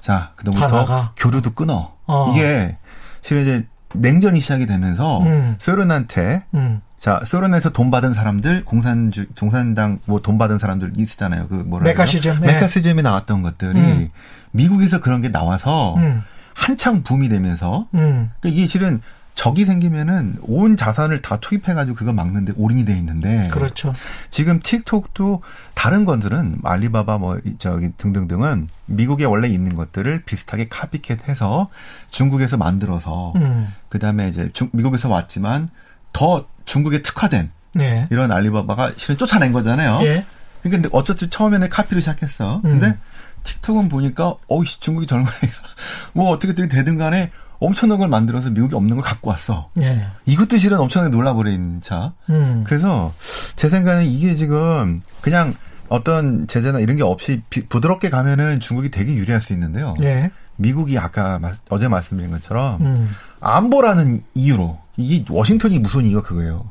자, 다 그다음부터? 교류도 끊어. 어. 이게 실은 이제 냉전이 시작이 되면서 음. 소련한테 음. 자, 소련에서 돈 받은 사람들, 공산주, 공산당 뭐 돈 받은 사람들 있었잖아요. 그 뭐라? 메카시즘, 네. 메카시즘이 나왔던 것들이 음. 미국에서 그런 게 나와서 음. 한창 붐이 되면서 음. 그러니까 이게 실은 적이 생기면은 온 자산을 다 투입해가지고 그거 막는데 올인이 돼 있는데 그렇죠. 지금 틱톡도 다른 것들은 알리바바 뭐 이- 저기 등등등은 미국에 원래 있는 것들을 비슷하게 카피캣해서 중국에서 만들어서 음. 그 다음에 이제 중- 미국에서 왔지만 더 중국에 특화된 네. 이런 알리바바가 실은 쫓아낸 거잖아요. 예. 그러니까 어쨌든 처음에는 카피를 시작했어. 근데 음. 틱톡은 보니까 어이씨 중국이 젊은 애가 *laughs* 뭐 어떻게든 되든 간에 엄청난 걸 만들어서 미국이 없는 걸 갖고 왔어. 예. 이것도 실은 엄청나게 놀라버린 차. 음. 그래서 제 생각에는 이게 지금 그냥 어떤 제재나 이런 게 없이 비- 부드럽게 가면은 중국이 되게 유리할 수 있는데요. 예. 미국이 아까 마- 어제 말씀드린 것처럼 음. 안보라는 이유로 이게 워싱턴이 무슨 이유가 그거예요.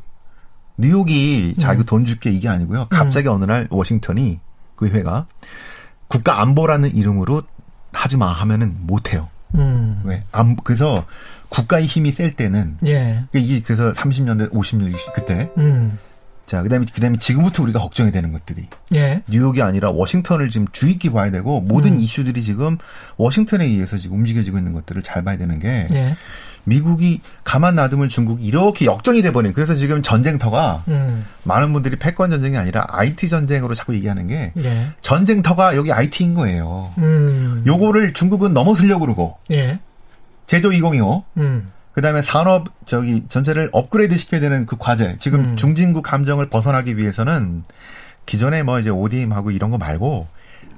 뉴욕이 자기 돈 줄게 이게 아니고요. 갑자기 어느 날 워싱턴이 그 회가 국가 안보라는 이름으로 하지 마 하면은 못 해요. 음. 왜? 안 그래서 국가의 힘이 셀 때는 예. 이게 그래서 30년대 50년 60 그때 음. 자 그다음에 그다음에 지금부터 우리가 걱정이 되는 것들이 예. 뉴욕이 아니라 워싱턴을 지금 주의 깊게 봐야 되고 모든 음. 이슈들이 지금 워싱턴에 의해서 지금 움직여지고 있는 것들을 잘 봐야 되는 게 예. 미국이 가만 놔두면 중국이 이렇게 역전이 돼버린 그래서 지금 전쟁터가 음. 많은 분들이 패권 전쟁이 아니라 IT 전쟁으로 자꾸 얘기하는 게 예. 전쟁터가 여기 IT인 거예요. 음. 요거를 중국은 넘어서려고 그러고 예. 제조 2025 음. 그다음에 산업 저기 전체를 업그레이드 시켜야 되는 그 과제 지금 음. 중진국 감정을 벗어나기 위해서는 기존에 뭐 이제 ODM하고 이런 거 말고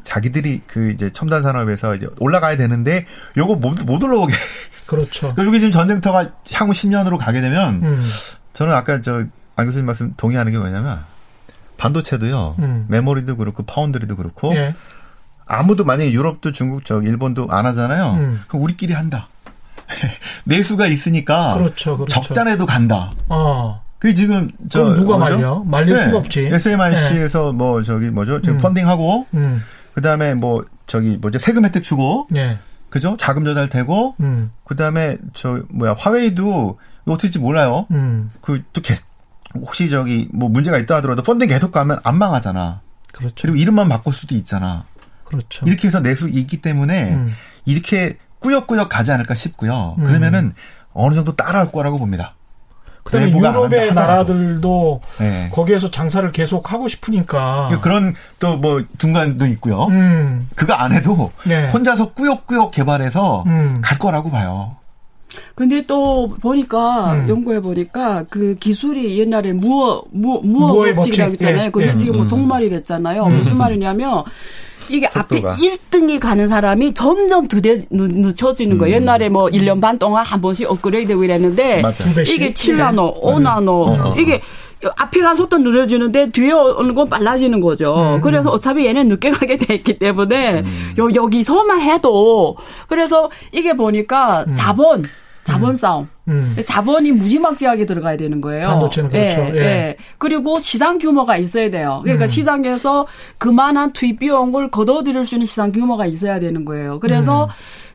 자기들이 그 이제 첨단 산업에서 이제 올라가야 되는데 요거 못, 못 올라오게 그렇죠. *laughs* 그러니까 여기 지금 전쟁터가 향후 10년으로 가게 되면 음. 저는 아까 저 안 교수님 말씀 동의하는 게 뭐냐면 반도체도요 음. 메모리도 그렇고 파운드리도 그렇고 예. 아무도 만약에 유럽도 중국 저 일본도 안 하잖아요 음. 그럼 우리끼리 한다 *laughs* 내수가 있으니까 그렇죠. 그렇죠. 적자내도 간다 어. 그 지금 저 그럼 누가 뭐죠? 말려? 말릴 네. 수가 없지. SMIC에서 뭐 저기 뭐죠 지금 음. 펀딩하고 음. 그다음에 뭐 저기 뭐죠 세금 혜택 주고 예. 그죠 자금 조달 되고 음. 그다음에 저 뭐야 화웨이도 이거 어떻게 될지 몰라요 음. 그또 혹시 저기 뭐 문제가 있다 하더라도 펀딩 계속 가면 안 망하잖아 그렇죠. 그리고 이름만 바꿀 수도 있잖아 그렇죠. 이렇게 해서 내수 있기 때문에 음. 이렇게 꾸역꾸역 가지 않을까 싶고요 음. 그러면은 어느 정도 따라올 거라고 봅니다 그다음에 유럽의. 나라들도 네. 거기에서 장사를 계속 하고 싶으니까. 그런 또 뭐 중간도 있고요. 음. 그거 안 해도 네. 혼자서 꾸역꾸역 개발해서 음. 갈 거라고 봐요. 근데 또 보니까 음. 연구해 보니까 그 기술이 옛날에 무어 무 무어 무어의 법칙이라고 법칙. 했잖아요. 예, 그게 예. 지금 뭐 음. 종말이겠잖아요. 음. 무슨 말이냐면 이게 속도가. 앞에 1등이 가는 사람이 점점 늦, 늦춰지는 거예요. 음. 옛날에 뭐 1년 반 동안 한 번씩 업그레이드 되고 이랬는데 맞아. 이게 7나노, 5나노 어. 이게 앞에 간 속도 느려지는데 뒤에 오는 건 빨라지는 거죠. 음. 그래서 어차피 얘는 늦게 가게 돼 있기 때문에 요, 여기서만 해도 그래서 이게 보니까 자본 자본 싸움. 음. 자본이 무지막지하게 들어가야 되는 거예요. 반도체는 그렇죠. 예, 예. 예. 그리고 시장 규모가 있어야 돼요. 그러니까 음. 시장에서 그만한 투입 비용을 걷어들일 수 있는 시장 규모가 있어야 되는 거예요. 그래서 음.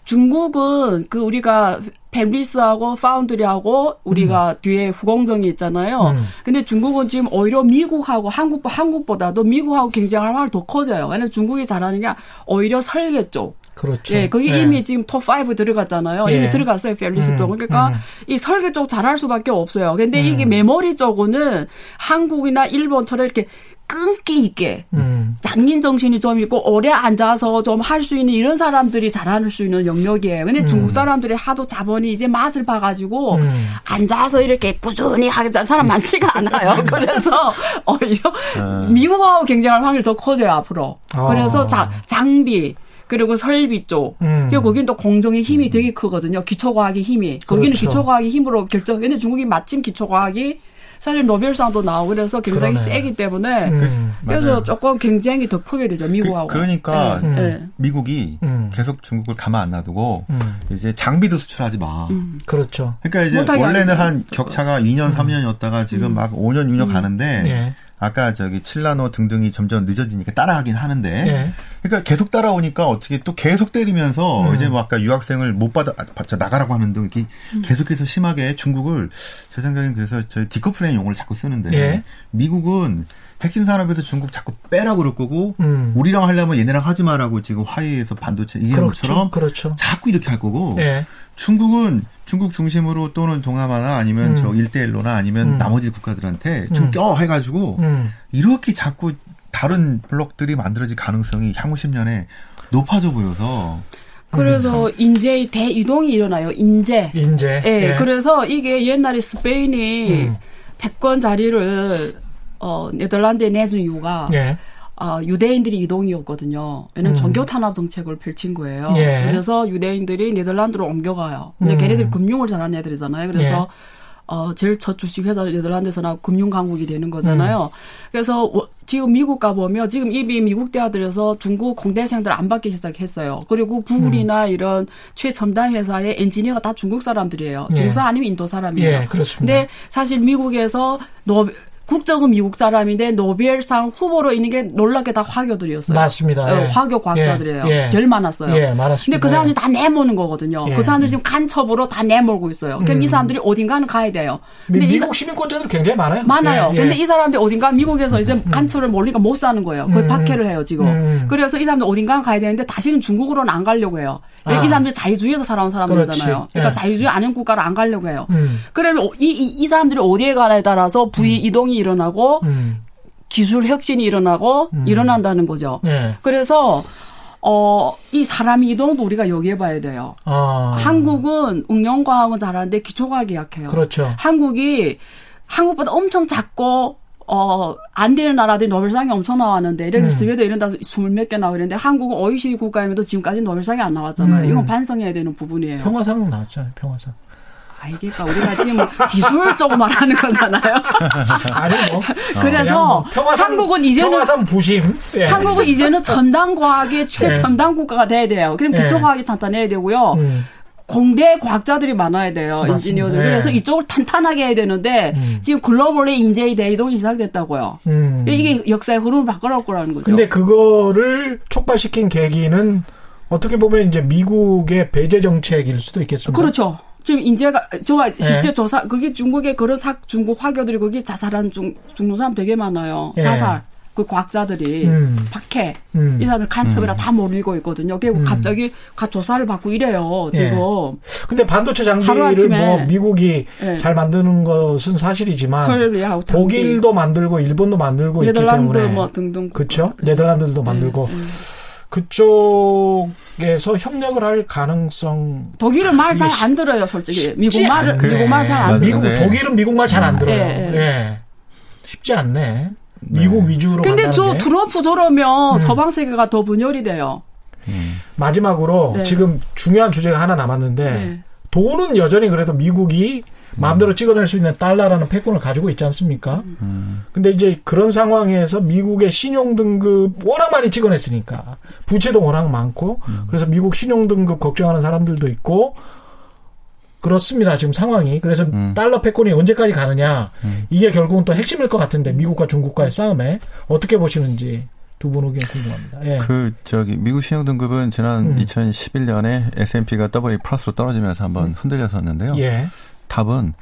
중국은 그 우리가 fabless하고 foundry하고 우리가 뒤에 후공정이 있잖아요. 음. 근데 중국은 지금 오히려 미국하고 한국 한국보다도 미국하고 경쟁할 확률 더 커져요. 왜냐면 중국이 잘하는 게 오히려 설계 쪽. 그렇죠. 예, 거기 예. 이미 지금 톱5 들어갔잖아요. 예. 이미 들어갔어요, 펠리스 음, 쪽. 그러니까 음. 이 설계 쪽 잘할 수밖에 없어요. 근데 이게 음. 메모리 쪽은 한국이나 일본처럼 이렇게 끈기 있게 음. 장인 정신이 좀 있고 오래 앉아서 좀 할 수 있는 이런 사람들이 잘할 수 있는 영역이에요. 근데 중국 사람들이 하도 자본이 이제 맛을 봐가지고 음. 앉아서 이렇게 꾸준히 하겠다는 사람 많지가 *laughs* 않아요. 그래서 *laughs* 오히려 아. 미국하고 경쟁할 확률이 더 커져요 앞으로. 아. 그래서 자, 장비 그리고 설비 쪽. 음. 그리고 거긴 또 공정의 힘이 되게 크거든요. 기초과학의 힘이. 거기는 그렇죠. 기초과학의 힘으로 결정. 근데 중국이 마침 기초과학이 사실 노벨상도 나오고 그래서 굉장히 그러네. 세기 때문에 음. 그래서 맞아요. 조금 경쟁이 더 크게 되죠 미국하고. 그, 러니까 음. 예. 미국이 음. 계속 중국을 가만 안 놔두고 음. 이제 장비도 수출하지 마. 음. 그렇죠. 그러니까 이제 원래는. 한 격차가 2년, 3년이었다가 지금 막 5년, 6년 가는데 예. 아까 저기 칠라노 등등이 점점 늦어지니까 따라가긴 하는데 예. 그러니까 계속 따라오니까 어떻게 또 계속 때리면서 음. 이제 뭐 아까 유학생을 못 받아 아, 받자 나가라고 하는 등 이렇게 음. 계속해서 심하게 중국을 제 생각엔 그래서 저희 decoupling이란 용어를 자꾸 쓰는데 예. 미국은 핵심 산업에서 중국 자꾸 빼라고 그럴 거고 음. 우리랑 하려면 얘네랑 하지 마라고 지금 화웨이에서 반도체 이해한 그렇죠. 것처럼 그렇죠. 자꾸 이렇게 할 거고 예. 중국은 중국 중심으로 또는 동남아나 아니면 음. 저 일대일로나 아니면 음. 나머지 국가들한테 좀 음. 껴 해가지고 음. 이렇게 자꾸 다른 블록들이 만들어질 가능성이 향후 10년에 높아져 보여서 그래서 인재의 대이동이 일어나요. 인재. 인재. 예, 그래서 이게 옛날에 스페인이 음. 패권 자리를 어 네덜란드에 내준 이유가 예. 아, 유대인들이 이동이었거든요. 얘는 음. 종교 탄압 정책을 펼친 거예요. 예. 그래서 유대인들이 네덜란드로 옮겨가요. 근데 음. 걔네들 금융을 잘하는 애들이잖아요. 그래서 예. 어, 제일 첫 주식 회사 네덜란드에서 나 금융 강국이 되는 거잖아요. 음. 그래서 워- 지금 미국 가보면 지금 이미 미국 대학들에서 중국 공대생들 안 받기 시작했어요. 그리고 구글이나 음. 이런 최첨단 회사의 엔지니어가 다 중국 사람들이에요. 예. 중국 사람 아니면 인도 사람이에요. 예, 그렇습니다. 근데 사실 미국에서 노 국적은 미국 사람인데 노벨상 후보로 있는 게 놀랍게 다 화교들이었어요. 맞습니다. 어, 예. 화교 과학자들이에요. 예, 예. 제일 많았어요. 예, 많았습니다. 근데 그 사람들이 다 내모는 거거든요. 예. 그 사람들이 지금 간첩으로 다 내몰고 있어요. 그럼 음. 이 사람들이 어딘가는 가야 돼요. 미, 근데 이 미국 시민권자들 굉장히 많아요. 많아요. 예, 예. 근데 이 사람들이 어딘가 미국에서 이제 간첩을 몰리니까 못 사는 거예요. 거의 음. 박해를 해요, 지금. 음. 그래서 이 사람들 어딘가 가야 되는데 다시는 중국으로는 안 가려고 해요. 아. 이 사람들이 자유주의에서 살아온 사람들이잖아요. 그러니까 예. 자유주의 아닌 국가를 안 가려고 해요. 음. 그러면 이, 이, 이 사람들이 어디에 가냐에 따라서 부위 이동이 일어나고 음. 기술 혁신이 일어나고 음. 일어난다는 거죠. 예. 그래서 어, 이 사람 이동도 우리가 여기에 봐야 돼요. 아. 한국은 응용과학은 잘하는데 기초과학이 약해요. 그렇죠. 한국이 한국보다 엄청 작고 어, 안 되는 나라들이 노벨상이 엄청 나왔는데, 예를 들어 음. 스웨덴 이런 데서 스물 몇 개 나오고 이랬는데, 한국은 OECD 국가임에도 지금까지 노벨상이 안 나왔잖아요. 음. 이건 반성해야 되는 부분이에요. 평화상 나왔잖아요. 평화상. 아, 이게 그러니까 우리가 지금 기술 쪽만 하는 거잖아요. *laughs* 아니 뭐. *laughs* 그래서 뭐 평화상, 한국은 이제는 평화상 부심. 예. 한국은 이제는 첨단 과학의 최첨단 국가가 돼야 돼요. 그럼 네. 기초 과학이 탄탄해야 되고요. 음. 공대 과학자들이 많아야 돼요. 맞습니다. 엔지니어들. 네. 그래서 이쪽을 탄탄하게 해야 되는데 음. 지금 글로벌의 인재의 대이동이 시작됐다고요. 음. 이게 역사의 흐름을 바꿔놓을 거라는 거죠. 근데 그거를 촉발시킨 계기는 어떻게 보면 이제 미국의 배제 정책일 수도 있겠습니다. 그렇죠. 지금 인재가 정말 실제 네. 조사 그게 중국의 그런 사, 중국 화교들이 거기 자살한 중 중국 사람 되게 많아요. 예. 자살 그 과학자들이 음. 박해 음. 이 사람들 간첩이라 다 몰리고 있거든요. 결국 음. 갑자기 가 조사를 받고 이래요. 예. 지금 근데 반도체 장비를. 뭐 미국이 예. 잘 만드는 것은 사실이지만 설비하고 독일도 만들고 일본도 만들고 있기 네덜란드 때문에 뭐 등등 그렇죠. 네덜란드도 만들고 네, 네. 그쪽 에서 협력을 할 가능성 독일은 말 잘 안 들어요, 솔직히. 미국 말을 않네. 미국 말 잘 안. 들어요. 미국 네. 독일은 미국 말 잘 안 들어요. 예, 예, 예. 쉽지 않네. 미국 위주로 근데 저 게. 트럼프 저러면 음. 서방 세계가 더 분열이 돼요. 마지막으로 네. 지금 중요한 주제가 하나 남았는데 네. 돈은 여전히 그래도 미국이 마음대로 찍어낼 수 있는 달러라는 패권을 가지고 있지 않습니까? 음. 근데 이제 그런 상황에서 미국의 신용 등급 워낙 많이 찍어냈으니까 부채도 워낙 많고 그래서 미국 신용 등급 걱정하는 사람들도 있고 그렇습니다 지금 상황이 그래서 음. 달러 패권이 언제까지 가느냐 음. 이게 결국은 또 핵심일 것 같은데 미국과 중국과의 싸움에 어떻게 보시는지 두 분 의견 궁금합니다. 예. 그 저기 미국 신용 등급은 지난 음. 2011년에 S&P가 더블 A 플러스로 떨어지면서 한번 흔들렸었는데요. 예. 답은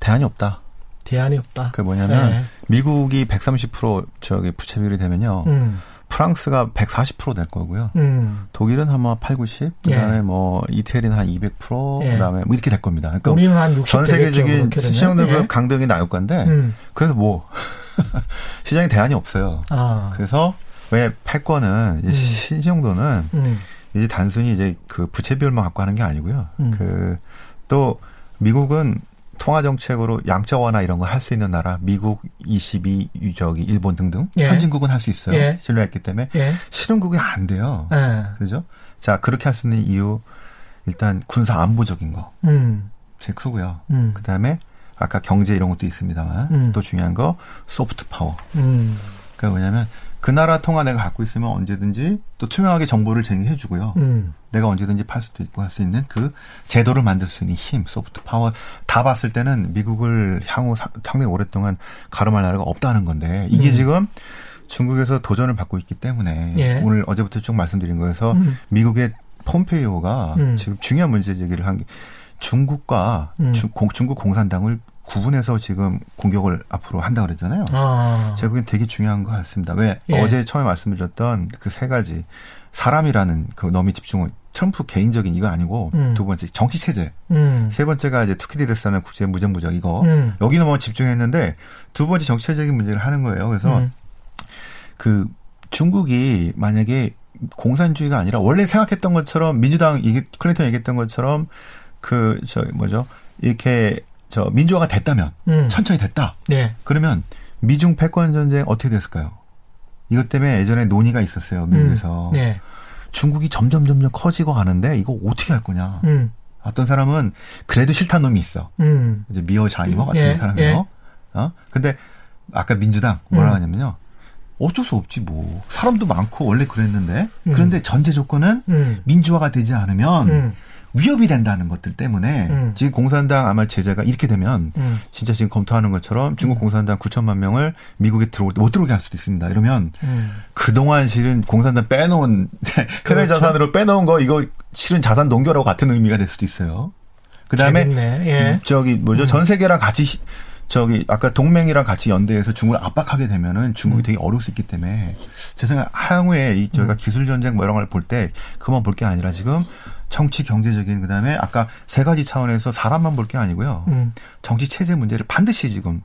대안이 없다. 대안이 없다. 그게 뭐냐면 예. 미국이 130% 저기 부채 비율이 되면요. 음. 프랑스가 140%될 거고요. 음. 독일은 아마 8, 90, 그다음에 예. 뭐 이태리는 한 200%, 예. 그다음에 뭐 이렇게 될 겁니다. 그러니까 우리는 한 60. 전 세계적인 되겠죠, 시장 그렇게 등 강등이 나올 건데 음. 그래서 뭐 *laughs* 시장에 대안이 없어요. 아. 그래서 왜 패권은 이제 음. 신용도는 음. 이제 단순히 이제 그 부채 비율만 갖고 하는 게 아니고요. 음. 그또 미국은 통화 정책으로 양적 완화 이런 거 할 수 있는 나라 미국 22 유저기 일본 등등 예. 선진국은 할 수 있어요. 예. 신뢰했기 때문에 예. 실흥국이 안 돼요. 예. 그죠? 자 그렇게 할 수 있는 이유 일단 군사 안보적인 거 음. 제일 크고요. 음. 그다음에 아까 경제 이런 것도 있습니다만 음. 또 중요한 거 soft power. 음. 그러니까 뭐냐면 그 나라 통화 내가 갖고 있으면 언제든지 또 투명하게 정보를 제공해 주고요. 음. 내가 언제든지 팔 수도 있고 할 수 있는 그 제도를 만들 수 있는 힘, soft power 다 봤을 때는 미국을 향후 사- 상당히 오랫동안 가로말 나라가 없다는 건데 이게 음. 지금 중국에서 도전을 받고 있기 때문에 예. 오늘 어제부터 쭉 말씀드린 거에서 음. 미국의 폼페이오가 음. 지금 중요한 문제 제기를 한 게 중국과 음. 중, 공- 중국 공산당을 구분해서 지금 공격을 앞으로 한다 그랬잖아요. 아. 제가 보기엔 되게 중요한 것 같습니다. 왜 예. 어제 처음에 말씀드렸던 그 세 가지 사람이라는 그 너무 집중을 트럼프 개인적인 이거 아니고 음. 두 번째 정치 체제 음. 세 번째가 이제 투키디데스라는 국제 무전 무적 이거 음. 여기는 뭐 집중했는데 두 번째 정치 체제적인 문제를 하는 거예요. 그래서 음. 그 중국이 만약에 공산주의가 아니라 원래 생각했던 것처럼 민주당 클린턴 얘기했던 것처럼 그 저 뭐죠 이렇게 저 민주화가 됐다면 음. 천천히 됐다. 네. 그러면 미중 패권 전쟁 어떻게 됐을까요? 이것 때문에 예전에 논의가 있었어요 미국에서 네. 중국이 점점 점점 커지고 가는데 이거 어떻게 할 거냐? 음. 어떤 사람은 그래도 싫다는 놈이 있어. 음. 이제 미어 자이머 같은 예, 사람이요. 예. 어? 근데 아까 민주당 뭐라 음. 하냐면요. 어쩔 수 없지 뭐 사람도 많고 원래 그랬는데 음. 그런데 전제 조건은 음. 민주화가 되지 않으면 음. 위협이 된다는 것들 때문에 음. 지금 공산당 아마 제재가 이렇게 되면 음. 진짜 지금 검토하는 것처럼 중국 공산당 9천만 명을 미국에 들어올 때 못 들어오게 할 수도 있습니다. 이러면 음. 그동안 실은 공산당 빼놓은 *laughs* 해외 그렇죠. 자산으로 빼놓은 거 이거 실은 자산 농결하고 같은 의미가 될 수도 있어요. 그다음에. 예. 음, 저기 뭐죠 음. 전 세계랑 같이 시- 저기 아까 동맹이랑 같이 연대해서 중국을 압박하게 되면은 중국이 음. 되게 어려울 수 있기 때문에 제 생각 향후에 이 저희가 음. 기술 전쟁 뭐 이런 걸 볼 때 그만 볼 게 아니라 지금 정치 경제적인 그다음에 아까 세 가지 차원에서 사람만 볼 게 아니고요 음. 정치 체제 문제를 반드시 지금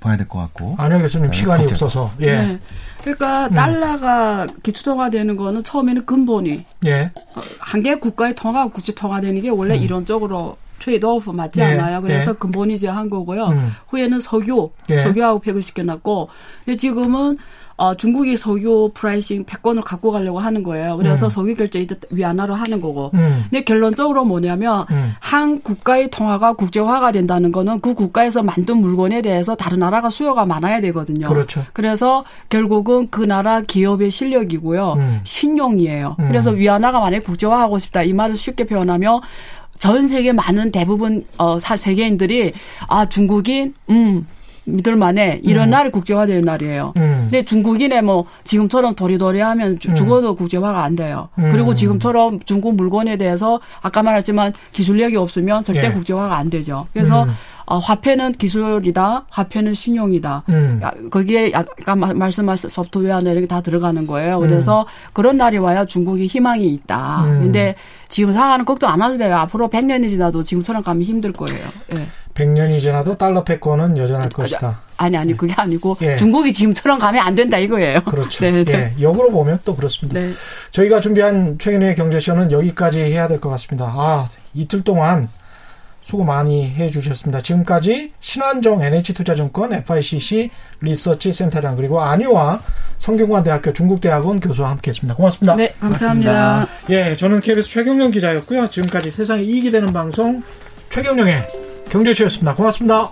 봐야 될 것 같고 안효 교수님 네, 시간이 국제- 없어서 예. 네. 그러니까 음. 달러가 기초통화되는 거는 처음에는 근본이 예. 한 개 국가의 통화 국제 통화되는 게 원래 이론적으로 trade-off 맞지 네, 않아요. 그래서 네. 근본이 이제 한 거고요. 음. 후에는 석유, 예. 석유하고 peg을 시켜놨고, 근데 지금은 어, 중국이 석유 pricing 패권을 갖고 가려고 하는 거예요. 그래서 음. 석유 결제 위안화로 하는 거고. 음. 근데 결론적으로 뭐냐면 음. 한 국가의 통화가 국제화가 된다는 거는 그 국가에서 만든 물건에 대해서 다른 나라가 수요가 많아야 되거든요. 그렇죠. 그래서 결국은 그 나라 기업의 실력이고요. 음. 신용이에요. 음. 그래서 위안화가 만약에 국제화하고 싶다 이 말을 쉽게 표현하면 전 세계 많은 대부분 어 사- 세계인들이 아 중국인 음 믿을 만해 이런 음. 날이 국제화되는 날이에요. 음. 근데 중국인의 뭐 지금처럼 도리도리하면 주- 음. 죽어도 국제화가 안 돼요. 음. 그리고 지금처럼 중국 물건에 대해서 아까 말했지만 기술력이 없으면 절대 예. 국제화가 안 되죠. 그래서 음. 어, 화폐는 기술이다, 화폐는 신용이다. 음. 야, 거기에 약간 마- 말씀하신 소프트웨어나 이런 게 다 들어가는 거예요. 음. 그래서 그런 날이 와야 중국이 희망이 있다. 음. 근데 지금 상황은 걱정 안 하셔도 돼요. 앞으로 100년이 지나도 지금처럼 가면 힘들 거예요. 예. 100년이 지나도 달러 패권은 여전할 것이다. 아니 아니 그게 아니고 예. 중국이 지금처럼 가면 안 된다 이거예요. 그렇죠. *laughs* 네, 네. 예. 역으로 보면 또 그렇습니다. 네. 저희가 준비한 최근의 경제쇼는 여기까지 해야 될 것 같습니다. 아, 이틀 동안 수고 많이 해주셨습니다. 지금까지 신한정 NH투자증권 FICC 리서치 센터장 그리고 안유와 성균관대학교 중국대학원 교수와 함께했습니다. 고맙습니다. 네, 감사합니다. 고맙습니다. 예, 저는 KBS 최경영 기자였고요. 지금까지 세상에 이익이 되는 방송 최경영의 경제쇼였습니다. 고맙습니다.